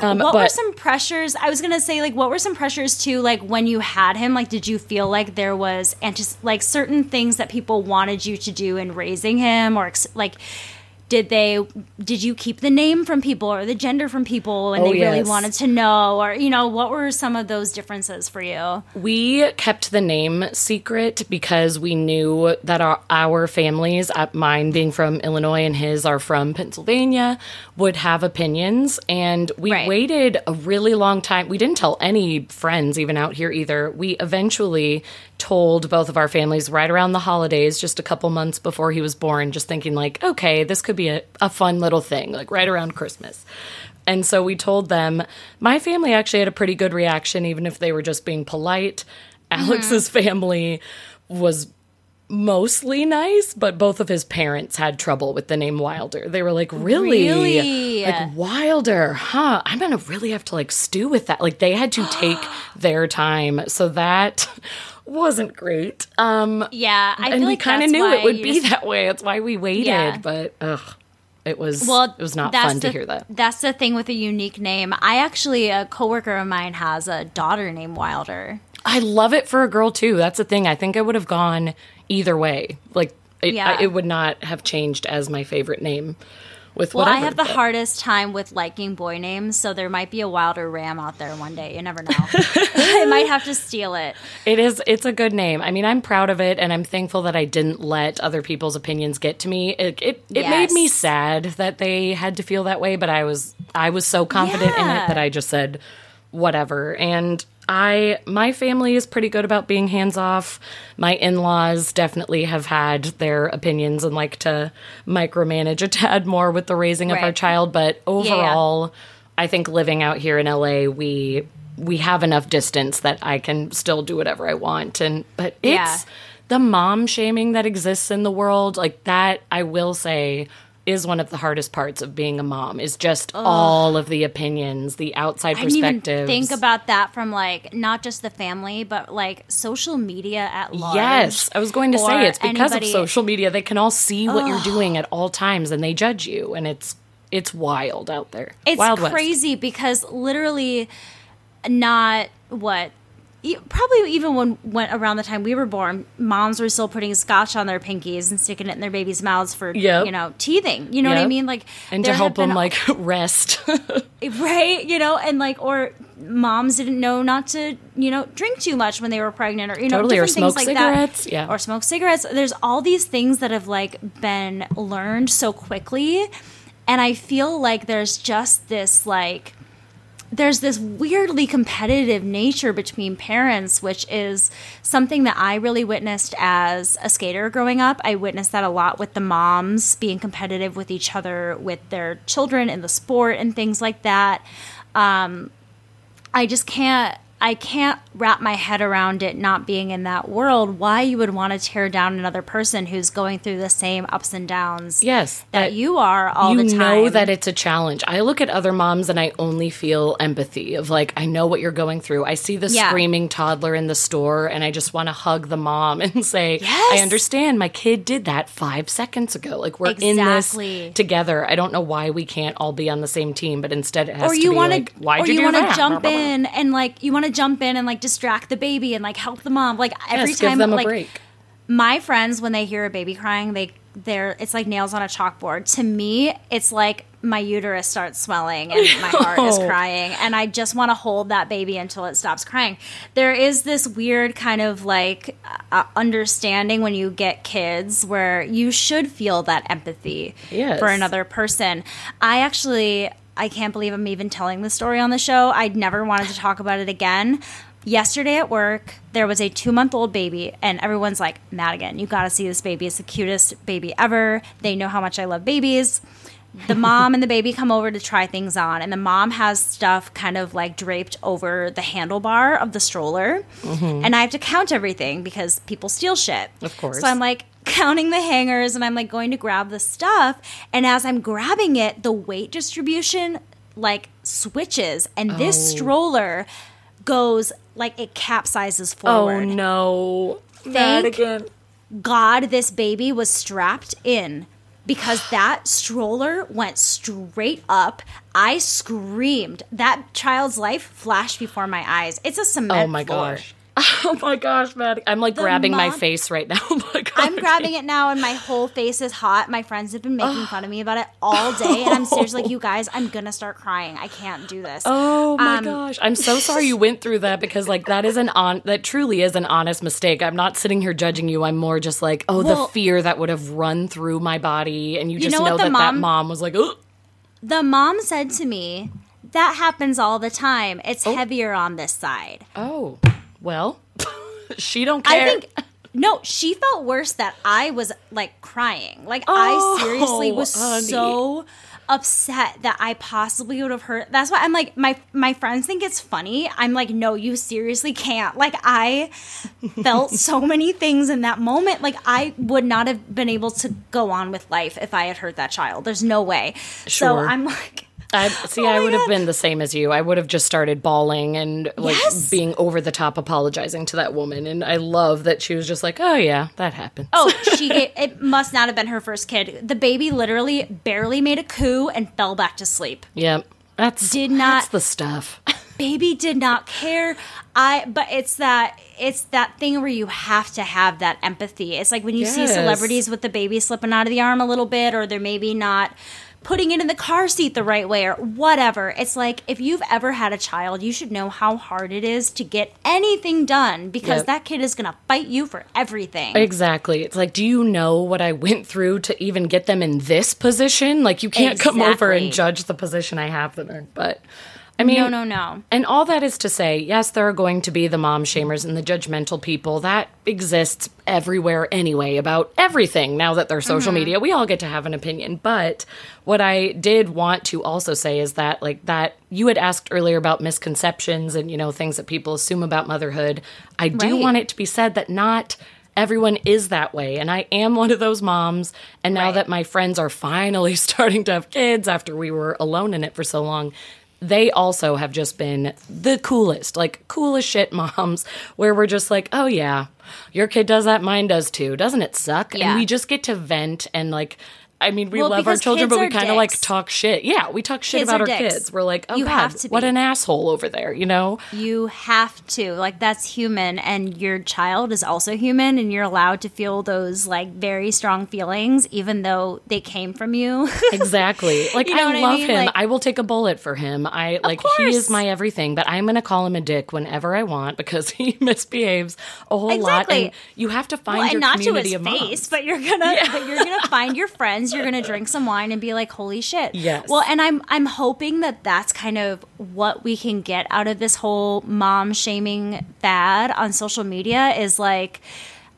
Um, what were some pressures? I was gonna say, like, what were some pressures too? Like when you had him, like, did you feel like there was and just like certain things that people wanted you to do in raising him, or ex- like, did they did you keep the name from people or the gender from people, and Oh, they really wanted to know, or you know, what were some of those differences for you? We kept the name secret because we knew that our, our families, uh, mine being from Illinois and his are from Pennsylvania, would have opinions. And we Right. waited a really long time. We didn't tell any friends, even out here either. We eventually told both of our families right around the holidays, just a couple months before he was born, just thinking, like, okay, this could be a, a fun little thing, like right around Christmas. And so we told them. My family actually had a pretty good reaction, even if they were just being polite. Alex's mm-hmm. family was mostly nice, but both of his parents had trouble with the name Wilder. They were like, really? Really? Like, Wilder, huh? I'm going to really have to like stew with that. Like, they had to take their time. So that wasn't great. Um, Yeah, I and we like kind of knew it would be just- that way. That's why we waited. Yeah. But ugh, it was Well, it was not fun to hear that. That's the thing with a unique name. I actually, a coworker of mine has a daughter named Wilder. I love it for a girl too. That's the thing. I think I would have gone either way. Like it, Yeah. I, it would not have changed as my favorite name. With Well, whatever, I have the but- hardest time with liking boy names, so there might be a Wilder Ram out there one day. You never know. I might have to steal it. It is. It's a good name. I mean, I'm proud of it, and I'm thankful that I didn't let other people's opinions get to me. It it, it made me sad that they had to feel that way, but I was I was so confident in it that I just said whatever. And I my family is pretty good about being hands off. My in-laws definitely have had their opinions and like to micromanage a tad more with the raising of our child, but overall I think living out here in LA, we we have enough distance that I can still do whatever I want. And but it's Yeah. the mom shaming that exists in the world, like that I will say is one of the hardest parts of being a mom is just all of the opinions, the outside I perspectives. think about that from like not just the family, but like social media at large. Yes, I was going to say it's because anybody- of social media. They can all see what you're doing at all times and they judge you and it's it's wild out there. It's wild West. crazy because literally, not what. Probably even when went around the time we were born, moms were still putting scotch on their pinkies and sticking it in their babies' mouths for Yep. you know teething. You know what I mean? Like and to help them like rest. Eh, right you know and like or moms didn't know not to you know drink too much when they were pregnant or you know Totally, or different things smoke like cigarettes, that yeah. or smoke cigarettes there's all these things that have like been learned so quickly and i feel like there's just this like there's this weirdly competitive nature between parents, which is something that I really witnessed as a skater growing up. I witnessed that a lot with the moms being competitive with each other, with their children in the sport and things like that. Um, I just can't. I can't wrap my head around it not being in that world. Why you would want to tear down another person who's going through the same ups and downs yes, that you are all you the time. know that it's a challenge. I look at other moms and I only feel empathy of like I know what you're going through. I see the Yeah. screaming toddler in the store and I just want to hug the mom and say, Yes. "I understand. My kid did that 5 seconds ago. Like we're in this together. I don't know why we can't all be on the same team, but instead it has or to you be want like, why'd or you, you do want to jump Blah, blah, blah. in and like you want to jump in and like distract the baby and like help the mom like every Yes, time them a like break. my friends when they hear a baby crying they they're it's like nails on a chalkboard to me it's like my uterus starts swelling and my heart is Oh. crying and i just want to hold that baby until it stops crying there is this weird kind of like uh, understanding when you get kids where you should feel that empathy Yes. for another person i actually i can't believe i'm even telling the story on the show. I'd never wanted to talk about it again. Yesterday at work there was a two month old baby and everyone's like madigan you gotta see this baby. It's the cutest baby ever. They know how much i love babies. The mom and the baby come over to try things on and the mom has stuff kind of like draped over the handlebar of the stroller. Mm-hmm. And i have to count everything because people steal shit. Of course. so i'm like counting the hangers and i'm like going to grab the stuff and as i'm grabbing it the weight distribution like switches and this Oh. stroller goes like it capsizes forward. Oh forward no. Thank Madigan. God this baby was strapped in because that stroller went straight up. I screamed. That child's life flashed before my eyes. It's a cement Oh my floor. gosh. Oh my gosh, Maddie. I'm like The grabbing my face right now. Oh I'm grabbing it now, and my whole face is hot. My friends have been making fun of me about it all day, and I'm seriously like, you guys, I'm gonna start crying. I can't do this. Oh my Um, gosh. I'm so sorry you went through that because like that is an on that truly is an honest mistake. I'm not sitting here judging you. I'm more just like, oh, Well- the fear that would have run through my body and you You just know know, what the that that mom- mom was like, oh, The mom said to me, "That happens all the time. It's heavier on this side." oh. Well, she don't care. I think no, she felt worse that I was like crying. Like Oh, I seriously was honey. so upset that I possibly would have hurt. That's why I'm like my my friends think it's funny. I'm like no, you seriously can't. Like I felt so many things in that moment. Like I would not have been able to go on with life if I had hurt that child. There's no way. Sure. So I'm like I see. Oh I would have been the same as you. I would have just started bawling and like Yes. being over the top, apologizing to that woman. And I love that she was just like, "Oh yeah, that happened." Oh, she gave, it must not have been her first kid. The baby literally barely made a coo and fell back to sleep. Yep, that's Did not- That's the stuff. baby did not care i but it's that it's that thing where you have to have that empathy it's like when you see celebrities with the baby slipping out of the arm a little bit or they're maybe not putting it in the car seat the right way or whatever it's like if you've ever had a child you should know how hard it is to get anything done because Yep. that kid is going to fight you for everything Exactly. It's like, do you know what I went through to even get them in this position? Like, you can't come over and judge the position I have them in. But I mean, no no no And all that is to say, yes, there are going to be the mom shamers and the judgmental people. That exists everywhere anyway about everything now that there's social Mm-hmm. media. We all get to have an opinion. But what I did want to also say is that, like, that you had asked earlier about misconceptions and, you know, things that people assume about motherhood. I do Right. want it to be said that not everyone is that way. And I am one of those moms. And now Right. that my friends are finally starting to have kids after we were alone in it for so long, they also have just been the coolest, like coolest shit moms, where we're just like, oh yeah, your kid does that, mine does too. Doesn't it suck? Yeah. And we just get to vent and like, I mean, we Well, love our children, but we kind of like talk shit. Yeah, we talk shit Kids about our dicks. kids. We're like, oh You god, to what an asshole over there, you know? You have to. Like that's human and your child is also human and you're allowed to feel those like very strong feelings even though they came from you. Exactly. Like You know I what I love mean? him. Like- I will take a bullet for him. I like he is my everything, but I'm gonna call him a dick whenever I want because he misbehaves a whole lot. Exactly. And you have to find well, your and not to his of face, moms. but you're gonna but you're gonna find your friends, you're gonna drink some wine and be like, "Holy shit!" Yes. Well, and I'm I'm hoping that that's kind of what we can get out of this whole mom shaming fad on social media is like.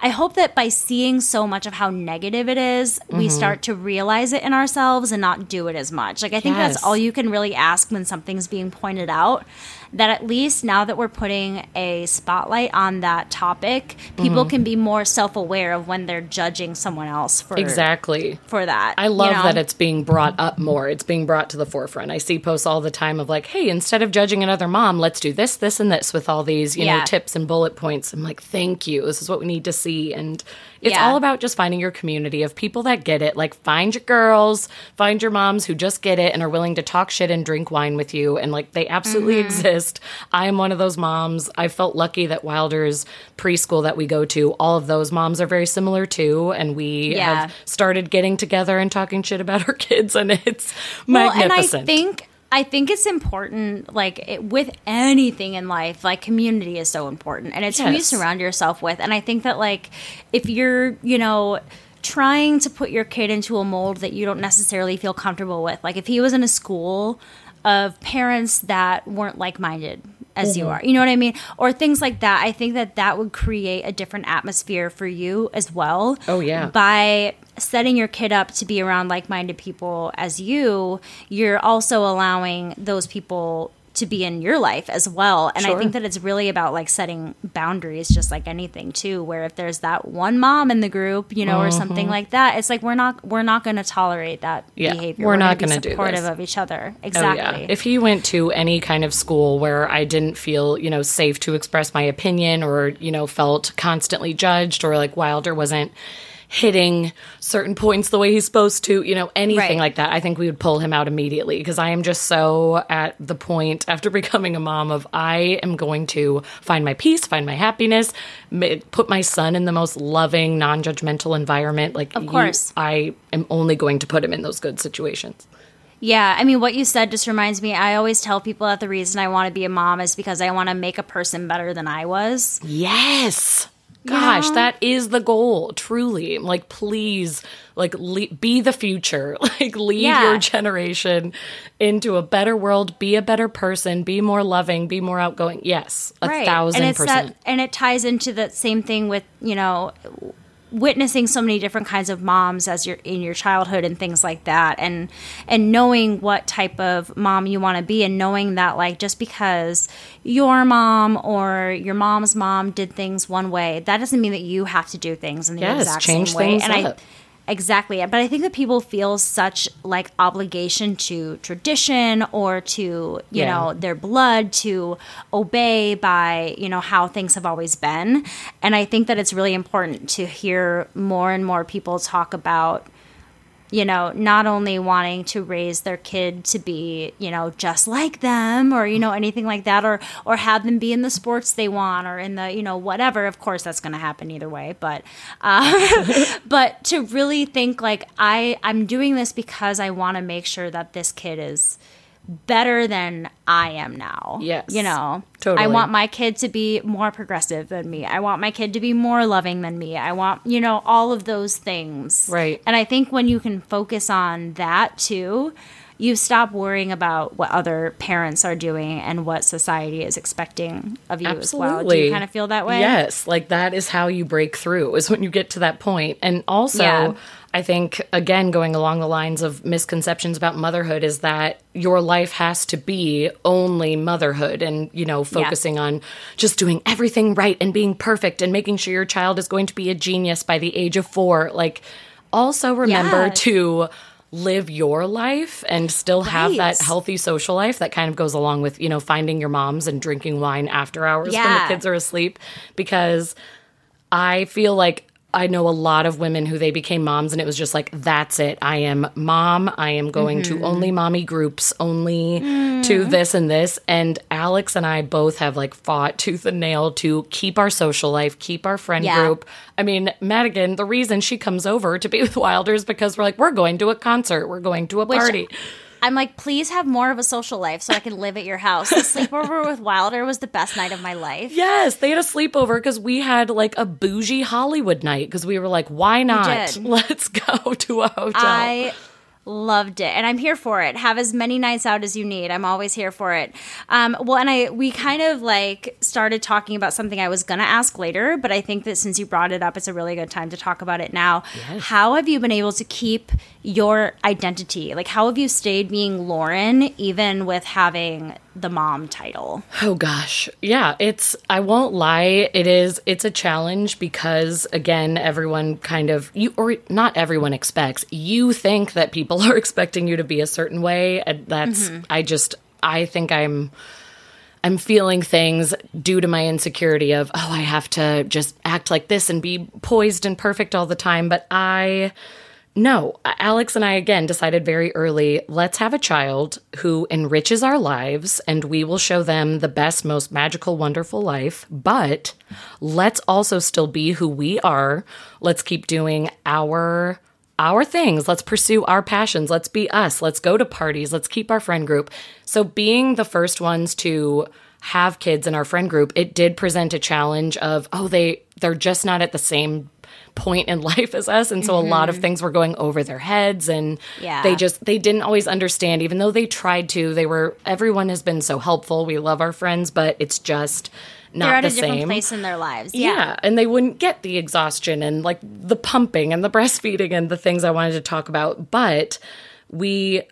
I hope that by seeing so much of how negative it is, we Mm-hmm. start to realize it in ourselves and not do it as much. Like I think Yes. that's all you can really ask when something's being pointed out. That at least now that we're putting a spotlight on that topic, people Mm-hmm. can be more self-aware of when they're judging someone else for Exactly. for that. I love you know? that it's being brought up more. It's being brought to the forefront. I see posts all the time of like, hey, instead of judging another mom, let's do this, this, and this with all these, you know, tips and bullet points. I'm like, thank you. This is what we need to see. And it's Yeah. all about just finding your community of people that get it. Like find your girls, find your moms who just get it and are willing to talk shit and drink wine with you. And like they absolutely Mm-hmm. exist. I am one of those moms. I felt lucky that Wilder's preschool that we go to, all of those moms are very similar too. And we Yeah. have started getting together and talking shit about our kids, and it's well, and I magnificent. think I think it's important, like it, with anything in life, like community is so important, and it's who you surround yourself with. And I think that like if you're, you know. Trying to put your kid into a mold that you don't necessarily feel comfortable with. Like if he was in a school of parents that weren't like minded as you Mm-hmm. are, you know what I mean? Or things like that. I think that that would create a different atmosphere for you as well. Oh, yeah. By setting your kid up to be around like-minded people as you, you're also allowing those people to be in your life as well. And I think that it's really about like setting boundaries just like anything too, where if there's that one mom in the group, you know, or something like that, it's like we're not we're not going to tolerate that Mm-hmm. Yeah, behavior. we're not gonna gonna be supportive of each other. Oh, Exactly. yeah. If he went to any kind of school where I didn't feel, you know, safe to express my opinion or, you know, felt constantly judged or like Wilder wasn't hitting certain points the way he's supposed to, you know, anything Right. like that, I think we would pull him out immediately because I am just so at the point after becoming a mom of I am going to find my peace, find my happiness, put my son in the most loving, non-judgmental environment. Like, Of you- course. I am only going to put him in those good situations. Yeah, I mean, what you said just reminds me. I always tell people that the reason I want to be a mom is because I want to make a person better than I was. Yes. Gosh, that is the goal, truly. Like, please, like, le- be the future. Like, lead Yeah. your generation into a better world. Be a better person. Be more loving. Be more outgoing. Yes, a thousand and it's percent. That, and it ties into that same thing with you know witnessing so many different kinds of moms as you're in your childhood and things like that and and knowing what type of mom you want to be and knowing that like just because your mom or your mom's mom did things one way that doesn't mean that you have to do things in the Yes, exact same way and up. i Exactly. But I think that people feel such like obligation to tradition or to, you Yeah. know, their blood to obey by, you know, how things have always been. And I think that it's really important to hear more and more people talk about you know, not only wanting to raise their kid to be, you know, just like them or, you know, anything like that or or have them be in the sports they want or in the, you know, whatever. Of course that's going to happen either way, but uh, but to really think like I I'm doing this because I want to make sure that this kid is better than I am now. Yes. You know, Totally. I want my kid to be more progressive than me. I want my kid to be more loving than me. I want, you know, all of those things. Right. And I think when you can focus on that too, you stop worrying about what other parents are doing and what society is expecting of you as well. Do you kind of feel that way? Yes, like that is how you break through is when you get to that point. And also, Yeah. I think again going along the lines of misconceptions about motherhood is that your life has to be only motherhood and you know focusing on just doing everything right and being perfect and making sure your child is going to be a genius by the age of 4. Like also remember Yeah. to live your life and still have that healthy social life that kind of goes along with you know finding your moms and drinking wine after hours when the kids are asleep because I feel like I know a lot of women who they became moms and it was just like that's it. I am mom. I am going to mm-hmm. only mommy groups, only to mm-hmm. this and this and Alex and I both have like fought tooth and nail to keep our social life, keep our friend Yeah. group. I mean, Madigan, the reason she comes over to be with Wilder is because we're like we're going to a concert, we're going to a Which- party. I'm like, please have more of a social life so I can live at your house. The sleepover with Wilder was the best night of my life. Yes, they had a sleepover because we had like a bougie Hollywood night because we were like, why not? Let's go to a hotel. I loved it. And i'm here for it. Have as many nights out as you need. I'm always here for it. Um, well and i we kind of like started talking about something i was gonna ask later but i think that since you brought it up it's a really good time to talk about it now. How have you been able to keep your identity? Like how have you stayed being lauren even with having the mom title Oh gosh. Yeah, it's I won't lie, it is it's a challenge because again, everyone kind of you or not everyone expects. You think that people are expecting you to be a certain way and that's mm-hmm. I just I think I'm I'm feeling things due to my insecurity of, oh, I have to just act like this and be poised and perfect all the time. But I, no, Alex and I again decided very early let's have a child who enriches our lives and we will show them the best, most magical, wonderful life. But let's also still be who we are. Let's keep doing our our things. Let's pursue our passions. Let's be us. Let's go to parties. Let's keep our friend group. So, being the first ones to have kids in our friend group, it did present a challenge of, oh, they they're just not at the same point in life as us and so a lot of mm-hmm. things were going over their heads and Yeah. they just they didn't always understand even though they tried to they were everyone has been so helpful we love our friends but it's just not they're at the a different same place in their lives yeah. yeah and they wouldn't get the exhaustion and like the pumping and the breastfeeding and the things I wanted to talk about. But we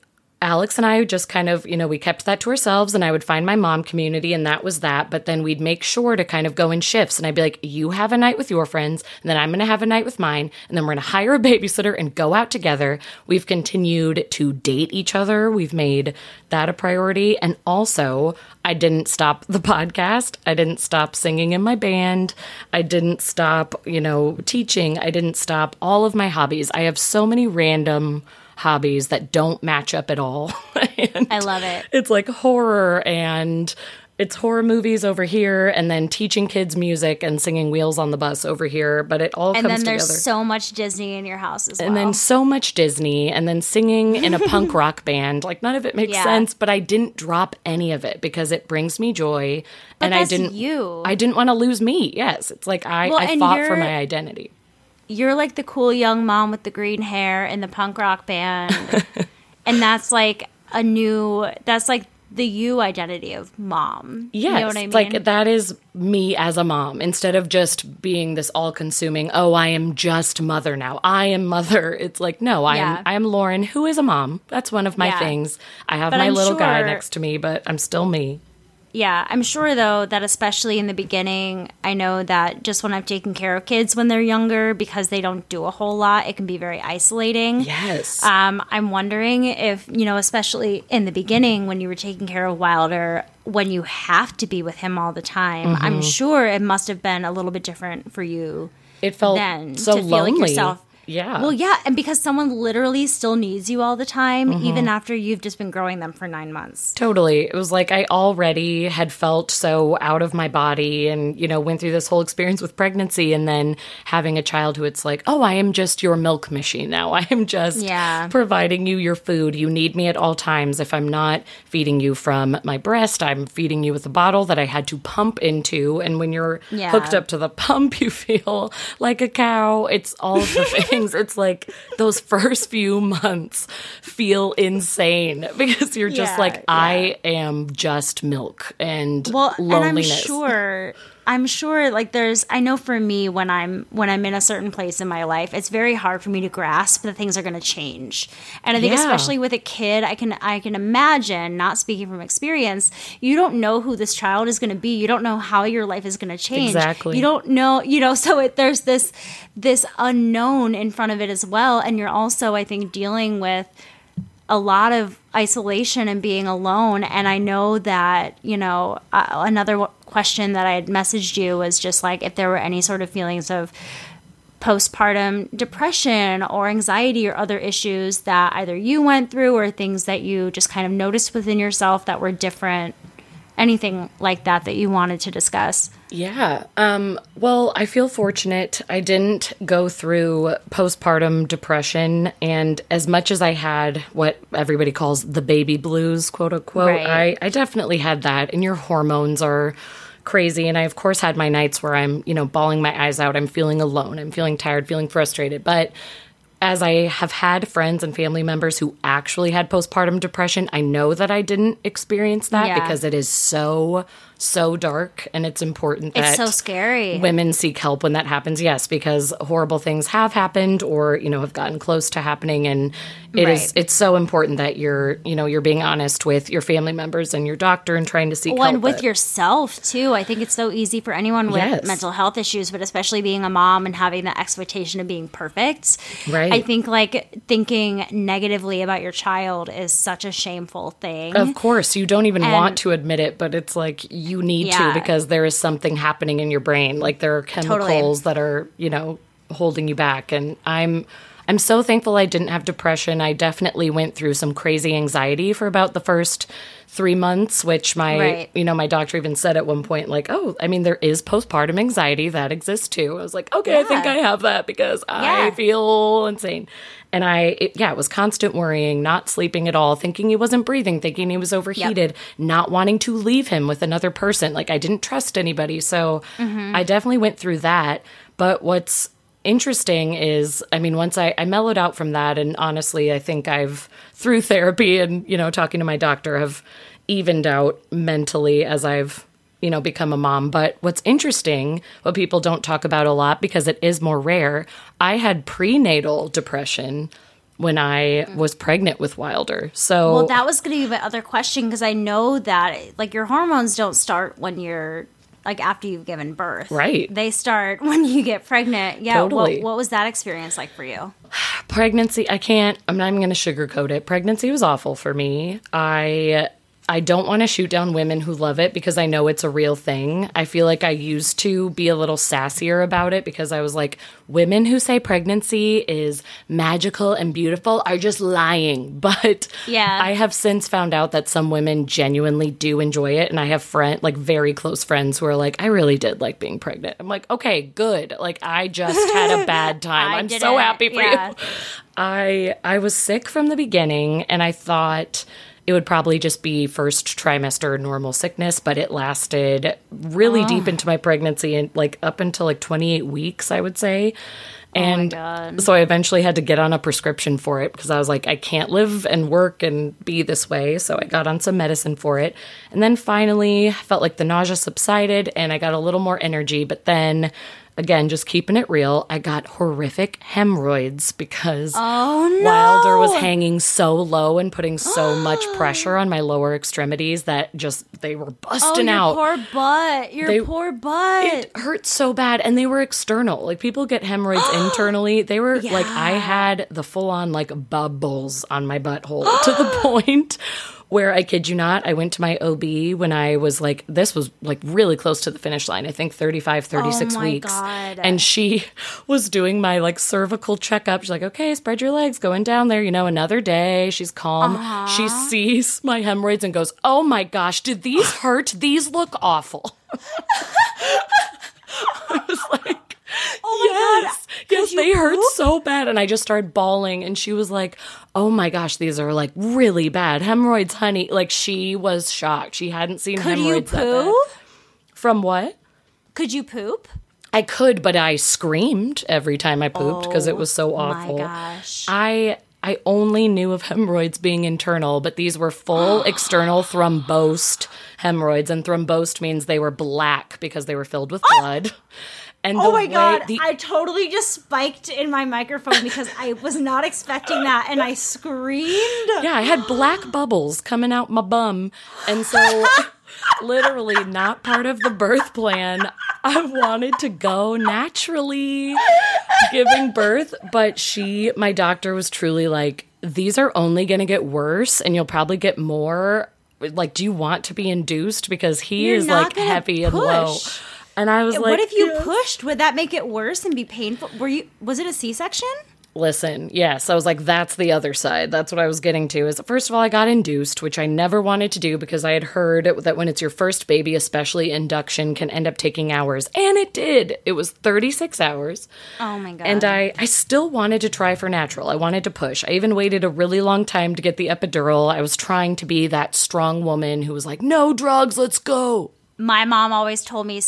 Alex and I just kind of, you know, we kept that to ourselves and I would find my mom community and that was that. But then we'd make sure to kind of go in shifts and I'd be like, you have a night with your friends and then I'm going to have a night with mine. And then we're going to hire a babysitter and go out together. We've continued to date each other. We've made that a priority. And also, I didn't stop the podcast. I didn't stop singing in my band. I didn't stop, you know, teaching. I didn't stop all of my hobbies. I have so many random hobbies that don't match up at all. I love it. It's like horror and it's horror movies over here and then teaching kids music and singing wheels on the bus over here but it all And comes then there's together so much Disney in your house as well. and then so much disney and then singing in a punk rock band like none of it makes Yeah. sense but i didn't drop any of it because it brings me joy But and i didn't you. i didn't want to lose me yes it's like i, Well, I fought for my identity you're like the cool young mom with the green hair in the punk rock band. and that's like a new that's like the you identity of mom. Yes, You know what I mean? like that is me as a mom. Instead of just being this all-consuming, oh, I am just mother now. I am mother. It's like, no, I Yeah. am. I am Lauren, who is a mom. That's one of my Yeah. things. I have But my I'm little guy next to me, but I'm still me. Yeah, I'm sure though that especially in the beginning, I know that just when I've taken care of kids when they're younger because they don't do a whole lot, it can be very isolating. Yes. Um, I'm wondering if, you know, especially in the beginning when you were taking care of Wilder, when you have to be with him all the time, I'm Mhm. sure it must have been a little bit different for you. It felt then so to feel like lonely. yourself. Yeah. Well, yeah, and because someone literally still needs you all the time, Mhm. even after you've just been growing them for nine months. Totally. It was like I already had felt so out of my body and, you know, went through this whole experience with pregnancy and then having a child who it's like, oh, I am just your milk machine now. I am just Yeah. providing you your food. You need me at all times. If I'm not feeding you from my breast, I'm feeding you with a bottle that I had to pump into. And when you're Yeah. hooked up to the pump, you feel like a cow. It's all the things. It's like those first few months feel insane because you're just Yeah, like, I am just milk and well loneliness. and i'm sure i'm sure like there's i know for me when i'm when i'm in a certain place in my life it's very hard for me to grasp that things are going to change and i think Yeah. especially with a kid i can i can imagine not speaking from experience you don't know who this child is going to be you don't know how your life is going to change Exactly. you don't know you know so it, there's this this unknown in front of it as well and you're also i think dealing with a lot of isolation and being alone. And I know that, you know, uh, another question that I had messaged you was just like if there were any sort of feelings of postpartum depression or anxiety or other issues that either you went through or things that you just kind of noticed within yourself that were different. Anything like that that you wanted to discuss? Yeah. Um, well, I feel fortunate. I didn't go through postpartum depression. And as much as I had what everybody calls the baby blues, quote unquote, Right. I, I definitely had that. And your hormones are crazy. And I, of course, had my nights where I'm, you know, bawling my eyes out. I'm feeling alone. I'm feeling tired, feeling frustrated. But as I have had friends and family members who actually had postpartum depression, I know that I didn't experience that Yeah. because it is so, so dark and it's important that It's so scary. women seek help when that happens. Yes, because horrible things have happened or, you know, have gotten close to happening and it is Right. it's so important that you're, you know, you're being honest with your family members and your doctor and trying to seek Well, help. and with but- yourself too. I think it's so easy for anyone with Yes. mental health issues, but especially being a mom and having the expectation of being perfect. Right. I think like thinking negatively about your child is such a shameful thing. Of course, you don't even And- want to admit it, but it's like you need Yeah. to because there is something happening in your brain. Like there are chemicals that are, you know, holding you back. And I'm I'm so thankful I didn't have depression. I definitely went through some crazy anxiety for about the first three months, which my Right. you know, my doctor even said at one point, like, oh, I mean, there is postpartum anxiety that exists too. I was like, okay, I think I have that because I feel insane. And I, it, yeah, it was constant worrying, not sleeping at all, thinking he wasn't breathing, thinking he was overheated, not wanting to leave him with another person. Like I didn't trust anybody. So Mm-hmm. I definitely went through that. But what's interesting is, I mean, once I, I mellowed out from that, and honestly, I think I've, through therapy and, you know, talking to my doctor, have evened out mentally as I've you know, become a mom. But what's interesting, what people don't talk about a lot because it is more rare, I had prenatal depression when I was pregnant with Wilder. So Well, that was going to be my other question because I know that like your hormones don't start when you're like after you've given birth. Right. They start when you get pregnant. Yeah. Totally. What, what was that experience like for you? pregnancy i can't i'm not even going to sugarcoat it pregnancy was awful for me i i don't want to shoot down women who love it because i know it's a real thing. I feel like i used to be a little sassier about it because i was like women who say pregnancy is magical and beautiful are just lying. But Yeah. i have since found out that some women genuinely do enjoy it. And i have friend like very close friends who are like i really did like being pregnant. I'm like okay good. Like i just had a bad time. I'm so it. happy for Yeah. you I I was sick from the beginning and I thought it would probably just be first trimester normal sickness, but it lasted really deep ah. into my pregnancy and like up until like 28 weeks, I would say. Oh and so I eventually had to get on a prescription for it because I was like, I can't live and work and be this way. So I got on some medicine for it. And then finally, I felt like the nausea subsided and I got a little more energy. But then again, just keeping it real, I got horrific hemorrhoids because Oh, no. Wilder was hanging so low and putting so much pressure on my lower extremities that just they were Oh, busting your out. poor butt. Your They- poor butt. It hurt so bad, and they were external. Like people get hemorrhoids internally. They were like I had the full on like bubbles on my butthole to the point where I kid you not, I went to my OB when I was like this was like really close to the finish line. I think 35 36 Oh weeks. God. And she was doing my like cervical checkup. She's like, "Okay, spread your legs, going down there, you know, another day." She's calm. She uh-huh. sees my hemorrhoids and goes, "Oh my gosh, did these hurt? These look awful." I was like, oh yes, yes, they hurt so bad. And I just started bawling. And she was like, oh my gosh, these are like really bad hemorrhoids, honey. Like she was shocked. She hadn't seen Could hemorrhoids that bad. poo? From what? Could you poop? I could, but I screamed every time I pooped because it was so awful. Oh my gosh. I I only knew of hemorrhoids being internal, but these were full external thrombosed hemorrhoids, and thrombosed means they were black because they were filled with oh! blood. And Oh my god, the- I totally just spiked in my microphone because I was not expecting that and I screamed. yeah, I had black bubbles coming out my bum, and so literally not part of the birth plan. I wanted to go naturally giving birth, but she, my doctor, was truly like, "These are only going to get worse, and you'll probably get more." Like, do you want to be induced? Because he You're is like heavy and low. And I was like, what if you "Yes." pushed? Would that make it worse and be painful? Were you was it a C-section? Listen, yes, I was like, that's the other side. That's what I was getting to. Is first of all, I got induced, which I never wanted to do because I had heard that when it's your first baby, especially induction can end up taking hours, and it did. It was 36 hours. Oh my god. And I, I still wanted to try for natural. I wanted to push. I even waited a really long time to get the epidural. I was trying to be that strong woman who was like, no drugs, let's go. My mom always told me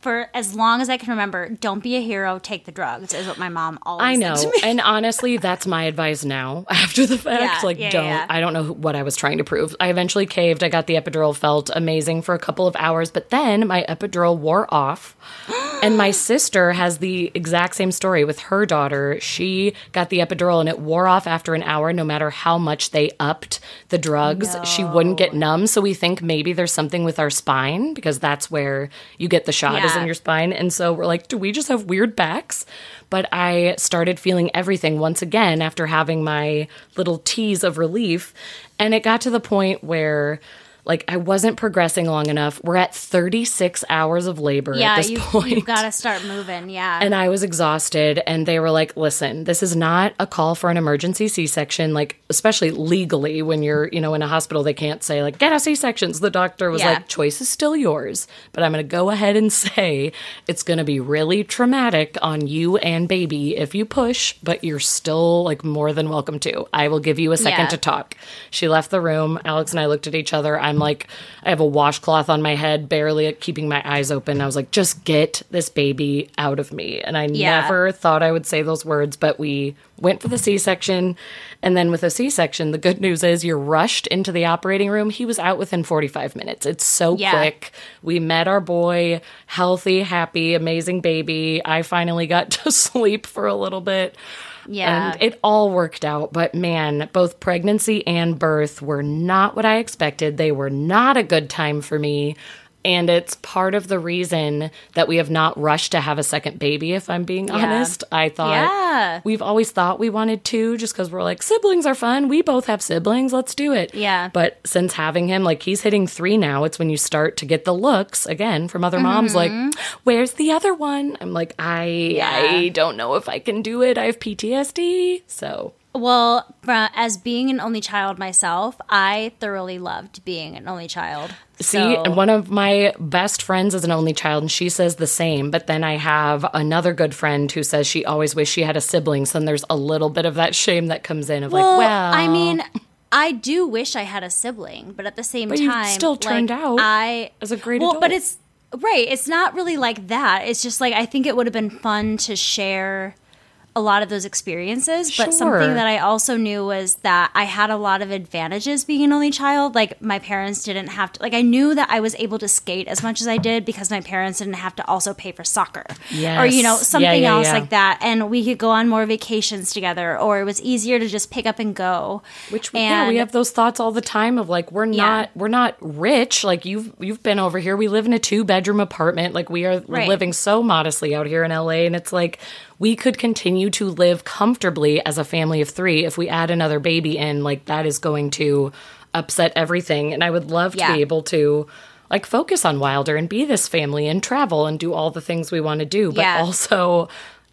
for as long as I can remember, don't be a hero, take the drugs. Is what my mom always told me. I know. said to me. And honestly, that's my advice now after the fact. Yeah, like, yeah, don't. yeah. I don't know what I was trying to prove. I eventually caved. I got the epidural, felt amazing for a couple of hours, but then my epidural wore off. and my sister has the exact same story with her daughter. She got the epidural and it wore off after an hour, no matter how much they upped the drugs. She wouldn't get numb. So we think maybe there's something with our spine because that's where you get the shot is in your spine. And so we're like, do we just have weird backs? But I started feeling everything once again after having my little tease of relief. And it got to the point where like I wasn't progressing long enough. We're at 36 hours of labor yeah, at this you, point. you've got to start moving. Yeah. And I was exhausted, and they were like, listen, this is not a call for an emergency C section. Like, especially legally, when you're, you know, in a hospital, they can't say, like, get a C section. So the doctor was Yeah. like, choice is still yours. But I'm going to go ahead and say it's going to be really traumatic on you and baby if you push, but you're still, like, more than welcome to. I will give you a second Yeah. to talk. She left the room. Alex and I looked at each other. I'm like, I have a washcloth on my head, barely keeping my eyes open. I was like, just get this baby out of me. And I Yeah. never thought I would say those words, but we went for the C section. And then with a C section, the good news is you're rushed into the operating room. He was out within 45 minutes. It's so Yeah. quick. We met our boy, healthy, happy, amazing baby. I finally got to sleep for a little bit. Yeah. And it all worked out. But man, both pregnancy and birth were not what I expected. They were not a good time for me. And it's part of the reason that we have not rushed to have a second baby, if I'm being honest. I thought Yeah. we've always thought we wanted two just because we're like, siblings are fun. We both have siblings. Let's do it. Yeah. But since having him, like he's hitting three now, it's when you start to get the looks again from other moms, like, mm-hmm. where's the other one? I'm like, I I don't know if I can do it. I have PTSD. So Well, as being an only child myself, I thoroughly loved being an only child. See, So- and one of my best friends is an only child, and she says the same. But then I have another good friend who says she always wished she had a sibling. So then there's a little bit of that shame that comes in of well, like, well, I mean, I do wish I had a sibling, but at the same time, still turned like, out I as a great well, but it's right. It's not really like that. It's just like I think it would have been fun to share a lot of those experiences. But Sure. something that I also knew was that I had a lot of advantages being an only child. Like my parents didn't have to. Like I knew that I was able to skate as much as I did because my parents didn't have to also pay for soccer or you know something Yeah, yeah, else yeah. like that. And we could go on more vacations together, or it was easier to just pick up and go. Which and yeah, we have those thoughts all the time of like we're not we're not rich. Like you've you've been over here. We live in a two bedroom apartment. Like we are Right. living so modestly out here in LA, and it's like we could continue to live comfortably as a family of three if we add another baby in. Like that is going to upset everything, and I would love to Yeah. be able to. Like focus on Wilder and be this family and travel and do all the things we want to do, but Yeah. also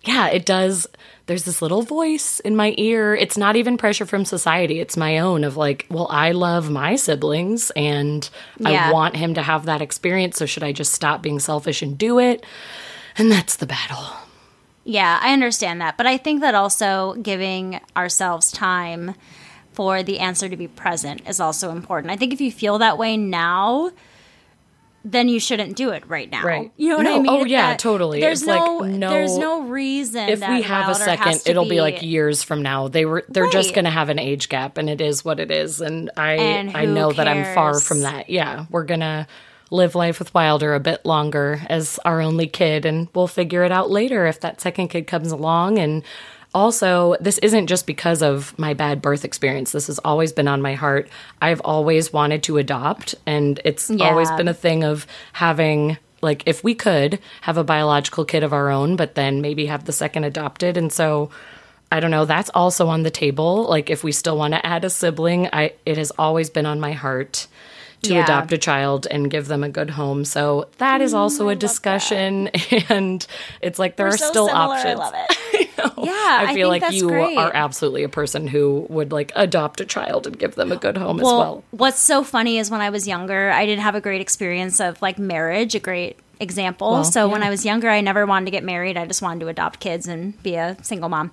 yeah, it does. There's this little voice in my ear. It's not even pressure from society, it's my own of like, well, I love my siblings and Yeah. I want him to have that experience. So should I just stop being selfish and do it? And that's the battle. Yeah, I understand that. But I think that also giving ourselves time for the answer to be present is also important. I think if you feel that way now, then you shouldn't do it right now. Right. You know what No, I mean? oh, yeah, That totally. There's It's like, no, no- there's no reason If we have a second, it'll be, like years from now. They were they're just going to have an age gap and it is what it is and I And I know that I'm far from that. Yeah, we're going to live life with Wilder a bit longer as our only kid and we'll figure it out later if that second kid comes along and also, this isn't just because of my bad birth experience. This has always been on my heart. I've always wanted to adopt, and it's always been a thing of having, like, if we could have a biological kid of our own, but then maybe have the second adopted. And so, I don't know, that's also on the table. Like, if we still want to add a sibling, I it has always been on my heart to Yeah. adopt a child and give them a good home. So that is also a discussion, and it's like there We're are so still similar. I options. love it. Yeah, I I feel think like you great. are absolutely a person who would like adopt a child and give them a good home as well, well. what's so funny is when I was younger, I did have a great experience of like marriage, a great example. Well, so when. I was younger, I never wanted to get married. I just wanted to adopt kids and be a single mom.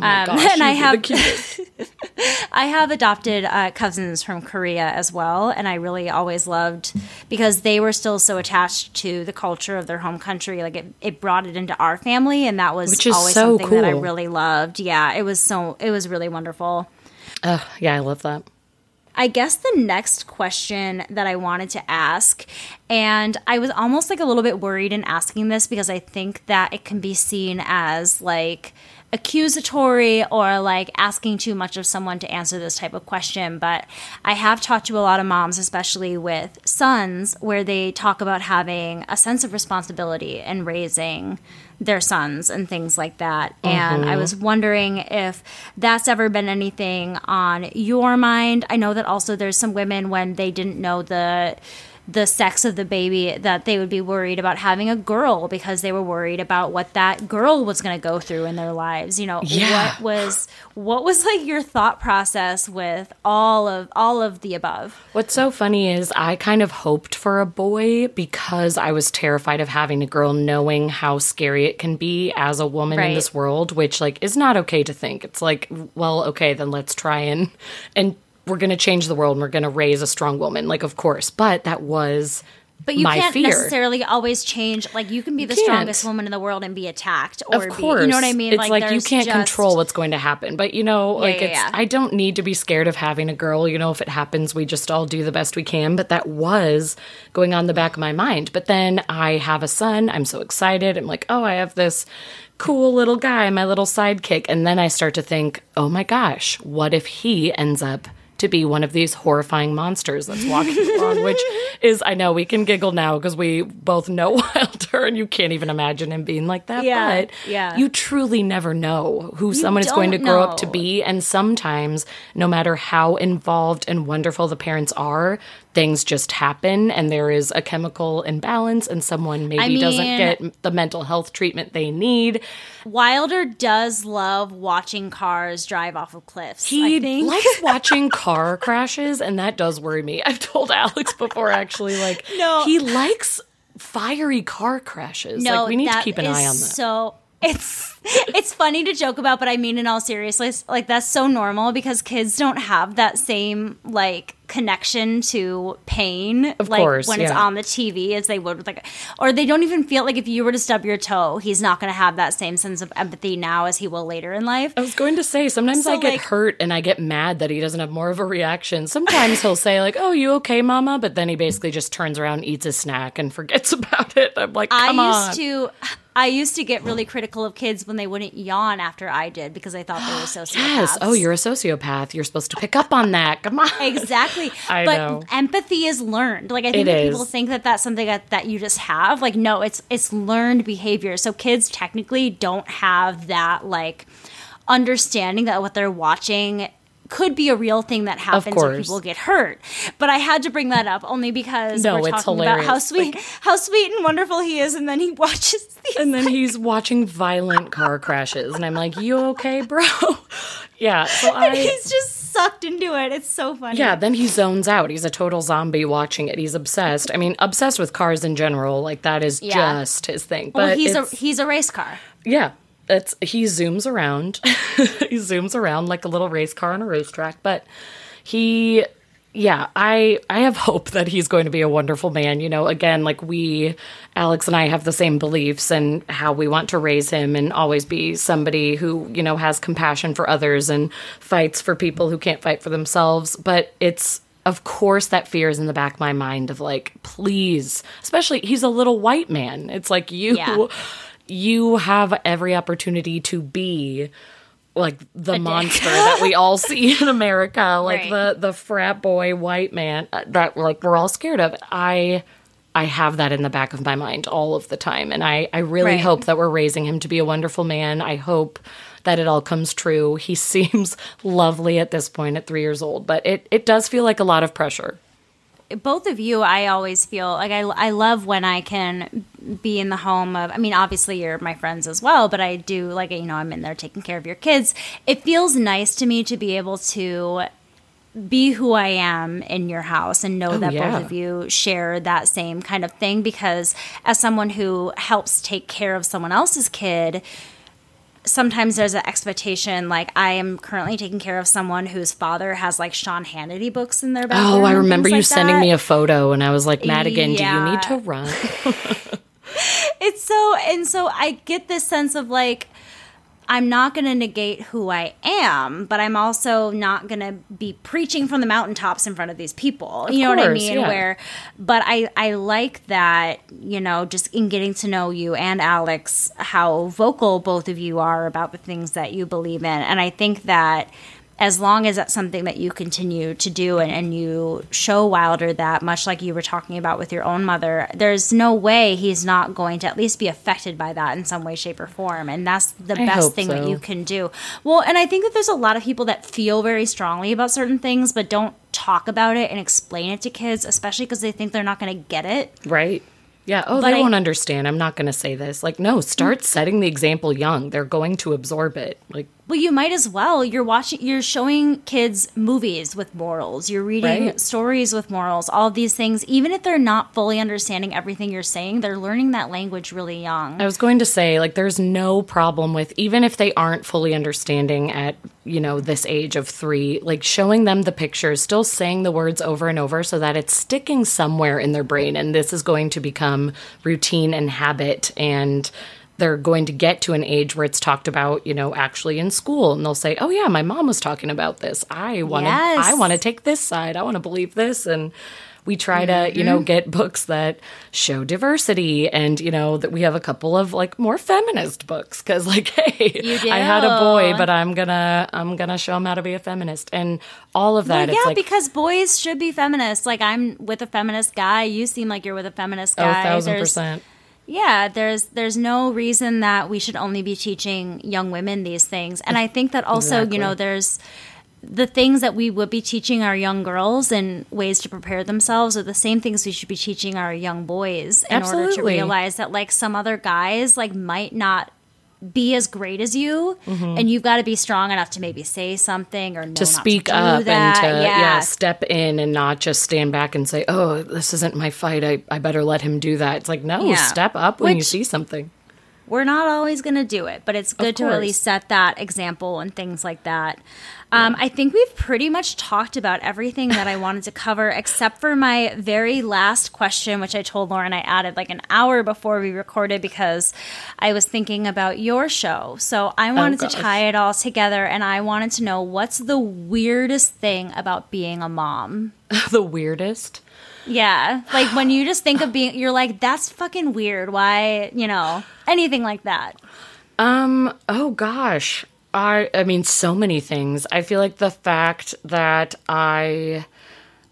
Oh Um, gosh, and I have. I have adopted uh, cousins from Korea as well, and I really always loved because they were still so attached to the culture of their home country. Like it, it brought it into our family, and that was Which is always so something that I really loved. Yeah, it was so it was really wonderful. Ugh, yeah, I love that. I guess the next question that I wanted to ask, and I was almost like a little bit worried in asking this because I think that it can be seen as like accusatory or like asking too much of someone to answer this type of question. But I have talked to a lot of moms, especially with sons, where they talk about having a sense of responsibility and raising their sons and things like that. Mm-hmm. And I was wondering if that's ever been anything on your mind. I know that also there's some women when they didn't know the the sex of the baby that they would be worried about having a girl because they were worried about what that girl was going to go through in their lives you know Yeah. what was what was like your thought process with all of all of the above What's so funny is I kind of hoped for a boy because I was terrified of having a girl, knowing how scary it can be as a woman in this world, which like is not okay to think. It's like, well, okay, then let's try and and we're gonna change the world and we're gonna raise a strong woman, like of course. But that was But you my can't fear. necessarily always change. Like you can be the can't. strongest woman in the world and be attacked, or of course, be, you know what I mean. It's like, you can't just- control what's going to happen. But you know, like yeah, it's yeah. I don't need to be scared of having a girl. You know, if it happens, we just all do the best we can. But that was going on the back of my mind. But then I have a son. I'm so excited. I'm like, oh, I have this cool little guy, my little sidekick. And then I start to think, oh my gosh, what if he ends up to be one of these horrifying monsters that's walking along, which is, I know we can giggle now because we both know Wilder and you can't even imagine him being like that. Yeah, but yeah. you truly never know who someone is going to grow up to be. And sometimes, no matter how involved and wonderful the parents are, things just happen and there is a chemical imbalance and someone maybe doesn't get the mental health treatment they need. Wilder does love watching cars drive off of cliffs. He I likes watching car crashes, and that does worry me. I've told Alex before, actually, like, No. he likes fiery car crashes. no, like, we need to keep an eye on that. So it's it's funny to joke about, but I mean in all seriousness, like that's so normal because kids don't have that same like connection to pain, Of like course, when it's on the TV as they would with like, or they don't even feel like if you were to stub your toe, he's not going to have that same sense of empathy now as he will later in life. I was going to say, sometimes So, I get like- hurt and I get mad that he doesn't have more of a reaction. Sometimes he'll say, like, oh, you okay, mama? But then he basically just turns around, eats a snack, and forgets about it. I'm like, come I on. used to. I used to get really critical of kids when they wouldn't yawn after I did because I thought they were sociopaths. Yes. Oh, you're a sociopath. You're supposed to pick up on that. Come on. exactly. I but know. empathy is learned. Like I think people think that that's something that, that you just have. Like no, it's it's learned behavior. So kids technically don't have that like understanding that what they're watching could be a real thing that happens when people get hurt. But I had to bring that up only because No, we're it's talking about how hilarious. sweet how sweet and wonderful he is and then he watches these and then he's watching violent car crashes. And I'm like, you okay, bro? yeah. So I. he's just sucked into it. It's so funny. Yeah, then he zones out. He's a total zombie watching it. He's obsessed. I mean, obsessed with cars in general. Like that is Yeah. just his thing. Well, But he's a he's a race car. yeah, it's he zooms around. he zooms around like a little race car on a racetrack. But he, yeah, I I have hope that he's going to be a wonderful man. You know, again, like we, Alex and I have the same beliefs and how we want to raise him and always be somebody who you know has compassion for others and fights for people who can't fight for themselves. But it's of course that fear is in the back of my mind of like please especially he's a little white man it's like you Yeah. You have every opportunity to be like the monster that we all see in America, like Right. the the frat boy white man uh, that like we're all scared of. I I have that in the back of my mind all of the time, and I I really Right. hope that we're raising him to be a wonderful man. I hope that it all comes true. He seems lovely at this point at three years old, but it it does feel like a lot of pressure. Both of you, I always feel like I, I love when I can be in the home of, I mean, obviously you're my friends as well, but I do like, you know, I'm in there taking care of your kids. It feels nice to me to be able to be who I am in your house and know Oh, that yeah. both of you share that same kind of thing because as someone who helps take care of someone else's kid, sometimes there's an expectation like I am currently taking care of someone whose father has like Sean Hannity books in their bathroom. Oh, I remember you like sending that. me a photo, and I was like, Madigan, do you need to run? It's so and so I get this sense of like I'm not going to negate who I am, but I'm also not going to be preaching from the mountaintops in front of these people. Of you know what I mean? yeah. Where but I I like that, you know, just in getting to know you and Alex how vocal both of you are about the things that you believe in. And I think that as long as that's something that you continue to do and, and you show Wilder that, much like you were talking about with your own mother, there's no way he's not going to at least be affected by that in some way, shape, or form. And that's the I best thing that you can do. Well, and I think that there's a lot of people that feel very strongly about certain things, but don't talk about it and explain it to kids, especially because they think they're not going to get it. Right. Yeah. Oh, But they I- won't understand. I'm not going to say this. Like, no, start setting the example young. They're going to absorb it. Like, Well, you might as well. You're watching, you're showing kids movies with morals. You're reading Right. stories with morals, all these things. Even if they're not fully understanding everything you're saying, they're learning that language really young. I was going to say, like, there's no problem with, even if they aren't fully understanding at, you know, this age of three, like showing them the pictures, still saying the words over and over so that it's sticking somewhere in their brain. And this is going to become routine and habit. And they're going to get to an age where it's talked about, you know, actually in school. And they'll say, oh, yeah, my mom was talking about this. I want to, Yes. I want to take this side. I want to believe this. And, we try to you know Mhm. get books that show diversity and you know that we have a couple of like more feminist books because like hey i had a boy but i'm gonna i'm gonna show him how to be a feminist and all of that Well, yeah, like because boys should be feminists. Like I'm with a feminist guy. You seem like you're with a feminist oh guy. thousand There's- percent Yeah, there's there's no reason that we should only be teaching young women these things. And I think that also, Exactly. you know, there's the things that we would be teaching our young girls and ways to prepare themselves are the same things we should be teaching our young boys in order to realize that like some other guys like might not be as great as you Mhm. and you've got to be strong enough to maybe say something or to speak do up that. and to yeah. yeah. step in and not just stand back and say oh this isn't my fight i, I better let him do that it's like no Yeah. step up when you see something we're not always going to do it, but it's good to at least set that example and things like that. Um, I think we've pretty much talked about everything that I wanted to cover, except for my very last question, which I told Lauren I added like an hour before we recorded because I was thinking about your show. So I wanted to tie it all together, and I wanted to know what's the weirdest thing about being a mom. the weirdest Yeah, like when you just think of being, you're like, that's fucking weird. Why, you know, anything like that. Um, oh gosh. I I mean so many things. I feel like the fact that I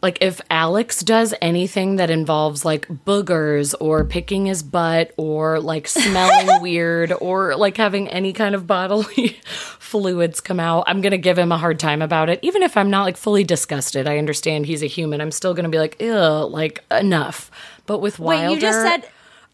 like if Alex does anything that involves like boogers or picking his butt or like smelling weird or like having any kind of bodily fluids come out, I'm going to give him a hard time about it. Even if I'm not like fully disgusted. I understand he's a human. I'm still going to be like, "Ew, like enough." But with Wilder Wait, you just said.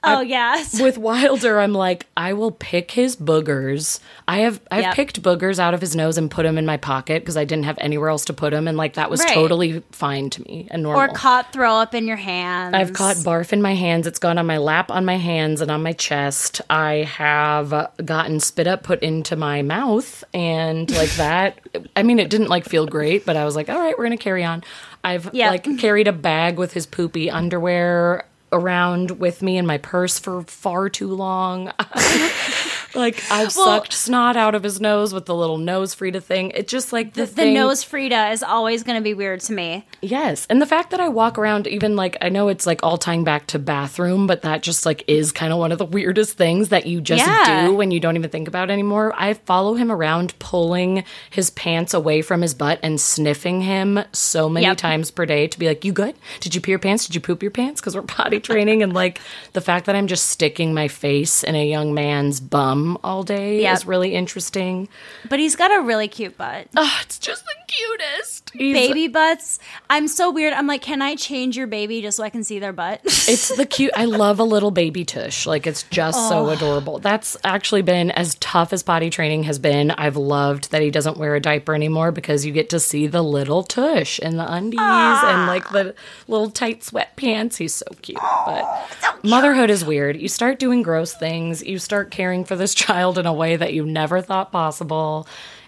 Oh I- yes. with Wilder, I'm like, I will pick his boogers. I have I've Yep. picked boogers out of his nose and put them in my pocket because I didn't have anywhere else to put them, and like that was Right. totally fine to me and normal. or caught throw up in your hands. I've caught barf in my hands. It's gone on my lap, on my hands, and on my chest. I have gotten spit up put into my mouth, and like that. I mean, it didn't like feel great, but I was like, all right, we're gonna carry on. I've Yep. like carried a bag with his poopy underwear around with me in my purse for far too long. like I've Well- sucked snot out of his nose with the little nose Frida thing. It just like the, The, the nose Frida is always going to be weird to me. Yes. And the fact that I walk around, even like, I know it's like all tying back to bathroom, but that just like is kind of one of the weirdest things that you just Yeah. do when you don't even think about it anymore. I follow him around, pulling his pants away from his butt and sniffing him so many Yep. times per day to be like, You good? Did you pee your pants? Did you poop your pants? Because we're potty training. and like the fact that I'm just sticking my face in a young man's bum all day Yep. is really interesting. But he's got a really cute butt. Oh, it's just the cutest. He's- baby butts. I'm so weird. I'm like, can I change your baby just so I can see their butt? It's the cute. I love a little baby tush. Like it's just so Oh. adorable. That's actually been as tough as potty training has been. I've loved that he doesn't wear a diaper anymore because you get to see the little tush and the undies and ah. like the little tight sweatpants. He's so cute. But oh, motherhood is weird. You start doing gross things. You start caring for this child in a way that you never thought possible.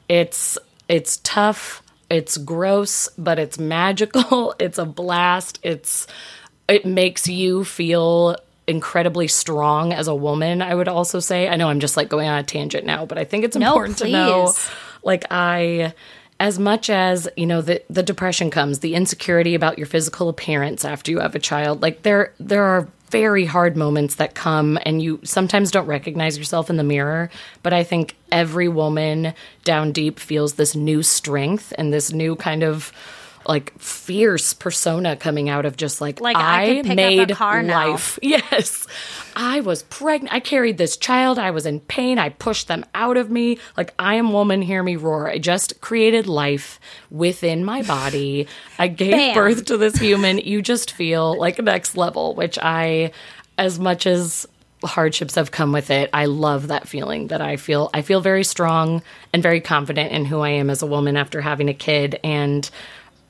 It's it's tough. It's gross, but it's magical. It's a blast. It's it makes you feel incredibly strong as a woman i would also say i know i'm just like going on a tangent now but i think it's No, important to know like i as much as you know the the depression comes the insecurity about your physical appearance after you have a child like there there are very hard moments that come and you sometimes don't recognize yourself in the mirror but i think every woman down deep feels this new strength and this new kind of like fierce persona coming out of just like, Like, I could pick up a made car now. life. Yes. I was pregnant. I carried this child. I was in pain. I pushed them out of me. Like I am woman, hear me roar. I just created life within my body. I gave Bam. birth to this human. You just feel like a next level, which I as much as hardships have come with it. I love that feeling that I feel I feel very strong and very confident in who I am as a woman after having a kid and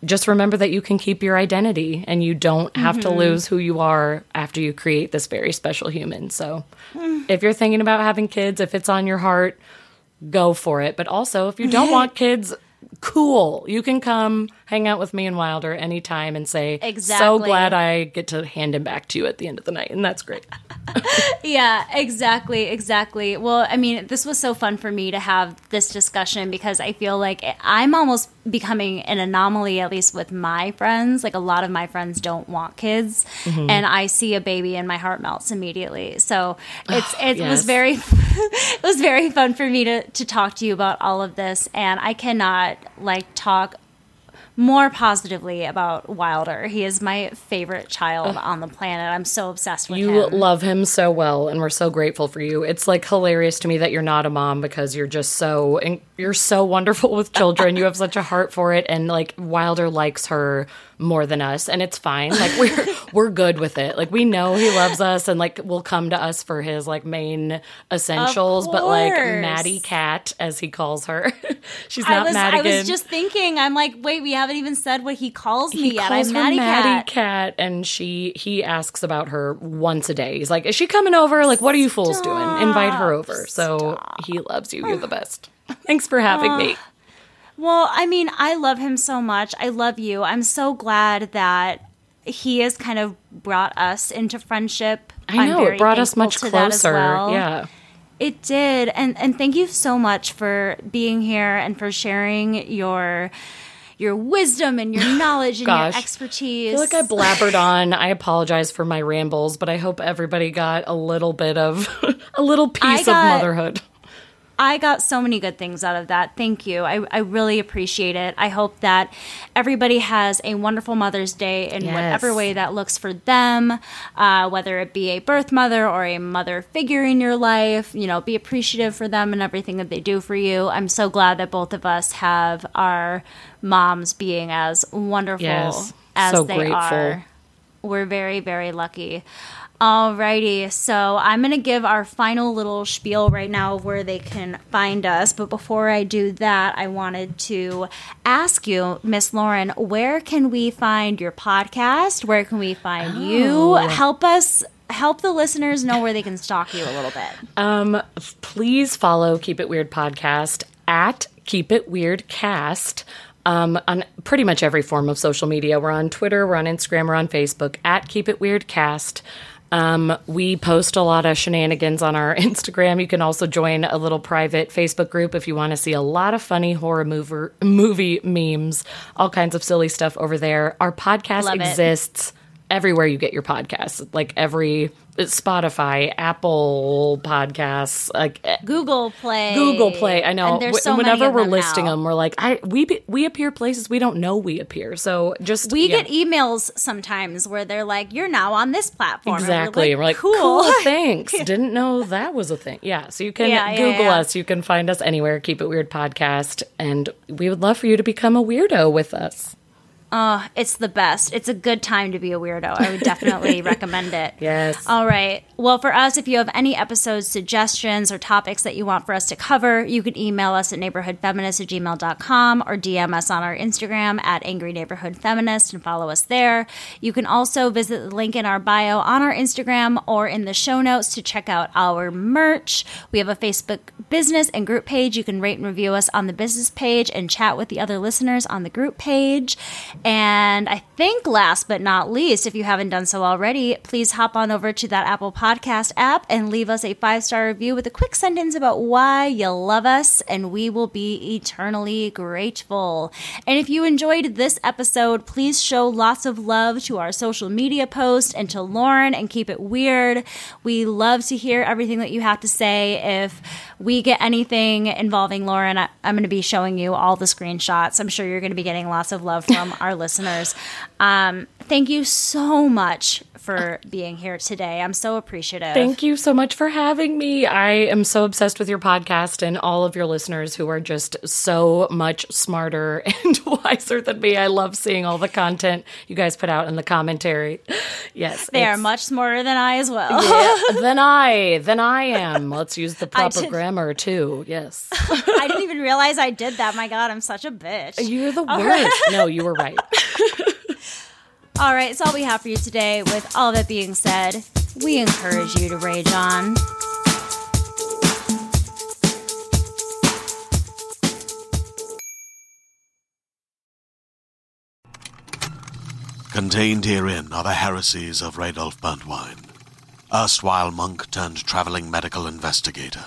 just remember that you can keep your identity and you don't have to Mhm. lose who you are after you create this very special human. So if you're thinking about having kids, if it's on your heart, go for it. But also, if you don't want kids, cool. You can come hang out with me and Wilder anytime and say, exactly. So glad I get to hand him back to you at the end of the night. And that's great. yeah, exactly, exactly. Well, I mean, this was so fun for me to have this discussion because I feel like I'm almost becoming an anomaly, at least with my friends. Like a lot of my friends don't want kids, Mhm. and I see a baby and my heart melts immediately. So it's it Yes. was very it was very fun for me to to talk to you about all of this, and I cannot like talk more positively about Wilder. He is my favorite child on the planet. I'm so obsessed with You him. love him so well, and we're so grateful for you. It's like hilarious to me that you're not a mom because you're just so you're so wonderful with children. you have such a heart for it, and like Wilder likes her more than us, and it's fine. Like we're we're good with it. Like we know he loves us, and like will come to us for his like main essentials. But like. Maddie Cat, as he calls her, she's I not was, I was just thinking, I'm like, wait, we haven't even said what he calls me he yet. calls I'm Maddie Maddie Cat. Cat, and she he asks about her once a day. He's like, "Is she coming over? Like, what are you fools doing? Invite her over." So he loves you. You're the best. Thanks for having me. Well, I mean, I love him so much. I love you. I'm so glad that he has kind of brought us into friendship. I know, it brought us much to that as closer. well. Yeah. It did. And and thank you so much for being here and for sharing your your wisdom and your knowledge and your expertise. I feel like I blabbered on. I apologize for my rambles, but I hope everybody got a little bit of a little piece of motherhood. I got so many good things out of that. Thank you. I, I really appreciate it. I hope that everybody has a wonderful Mother's Day in Yes. whatever way that looks for them, uh, whether it be a birth mother or a mother figure in your life. You know, be appreciative for them and everything that they do for you. I'm so glad that both of us have our moms being as wonderful Yes. as So they grateful. are. We're very, very lucky. Alrighty, so I'm gonna give our final little spiel right now of where they can find us. But before I do that, I wanted to ask you, Miss Lauren, where can we find your podcast? Where can we find you? Oh. Help us help the listeners know where they can stalk you a little bit. Um, please follow Keep It Weird podcast at Keep It Weird Cast. Um, on pretty much every form of social media. We're on Twitter, we're on Instagram, we're on Facebook at Keep It Weird Cast. Um, we post a lot of shenanigans on our Instagram. You can also join a little private Facebook group if you want to see a lot of funny horror mover, movie memes, all kinds of silly stuff over there. Our podcast Love it. exists everywhere you get your podcasts, like every Spotify, Apple Podcasts, like eh, Google Play. Google Play. I know. And so whenever we're listing now. them, we're like, I we we appear places we don't know we appear. So just We yeah. get emails sometimes where they're like, "You're now on this platform." And Exactly. we're We're like, like, cool. "Cool." thanks. Didn't know that was a thing. Yeah. So you can yeah, Google yeah. us. You can find us anywhere. Keep it weird podcast. And we would love for you to become a weirdo with us. Oh, it's the best. It's a good time to be a weirdo. I would definitely recommend it. Yes. All right. Well, for us, if you have any episode suggestions or topics that you want for us to cover, you can email us at neighborhoodfeminist at gmail.com or DM us on our Instagram at Angry Neighborhood Feminist and follow us there. You can also visit the link in our bio on our Instagram or in the show notes to check out our merch. We have a Facebook business and group page. You can rate and review us on the business page and chat with the other listeners on the group page. And I think last but not least, if you haven't done so already, please hop on over to that Apple Podcast app and leave us a five star review with a quick sentence about why you love us, and we will be eternally grateful. And if you enjoyed this episode, please show lots of love to our social media post and to Lauren and keep it weird. We love to hear everything that you have to say. If we get anything involving Lauren, I, I'm going to be showing you all the screenshots. I'm sure you're going to be getting lots of love from our our listeners. Um, thank you so much for being here today. I'm so appreciative. Thank you so much for having me. I am so obsessed with your podcast and all of your listeners who are just so much smarter and wiser than me. I love seeing all the content you guys put out in the commentary. Yes. They are much smarter than I as well. yeah, than I, than I am. Let's use the proper did- grammar too. Yes. I didn't even realize I did that. My God, I'm such a bitch. You're the worst. right. No, you were right. All right, it's all we have for you today. With all that being said, we encourage you to rage on. Contained herein are the heresies of Radolf Burntwine, erstwhile monk turned traveling medical investigator.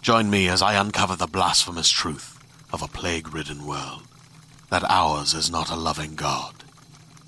Join me as I uncover the blasphemous truth of a plague ridden world that ours is not a loving God,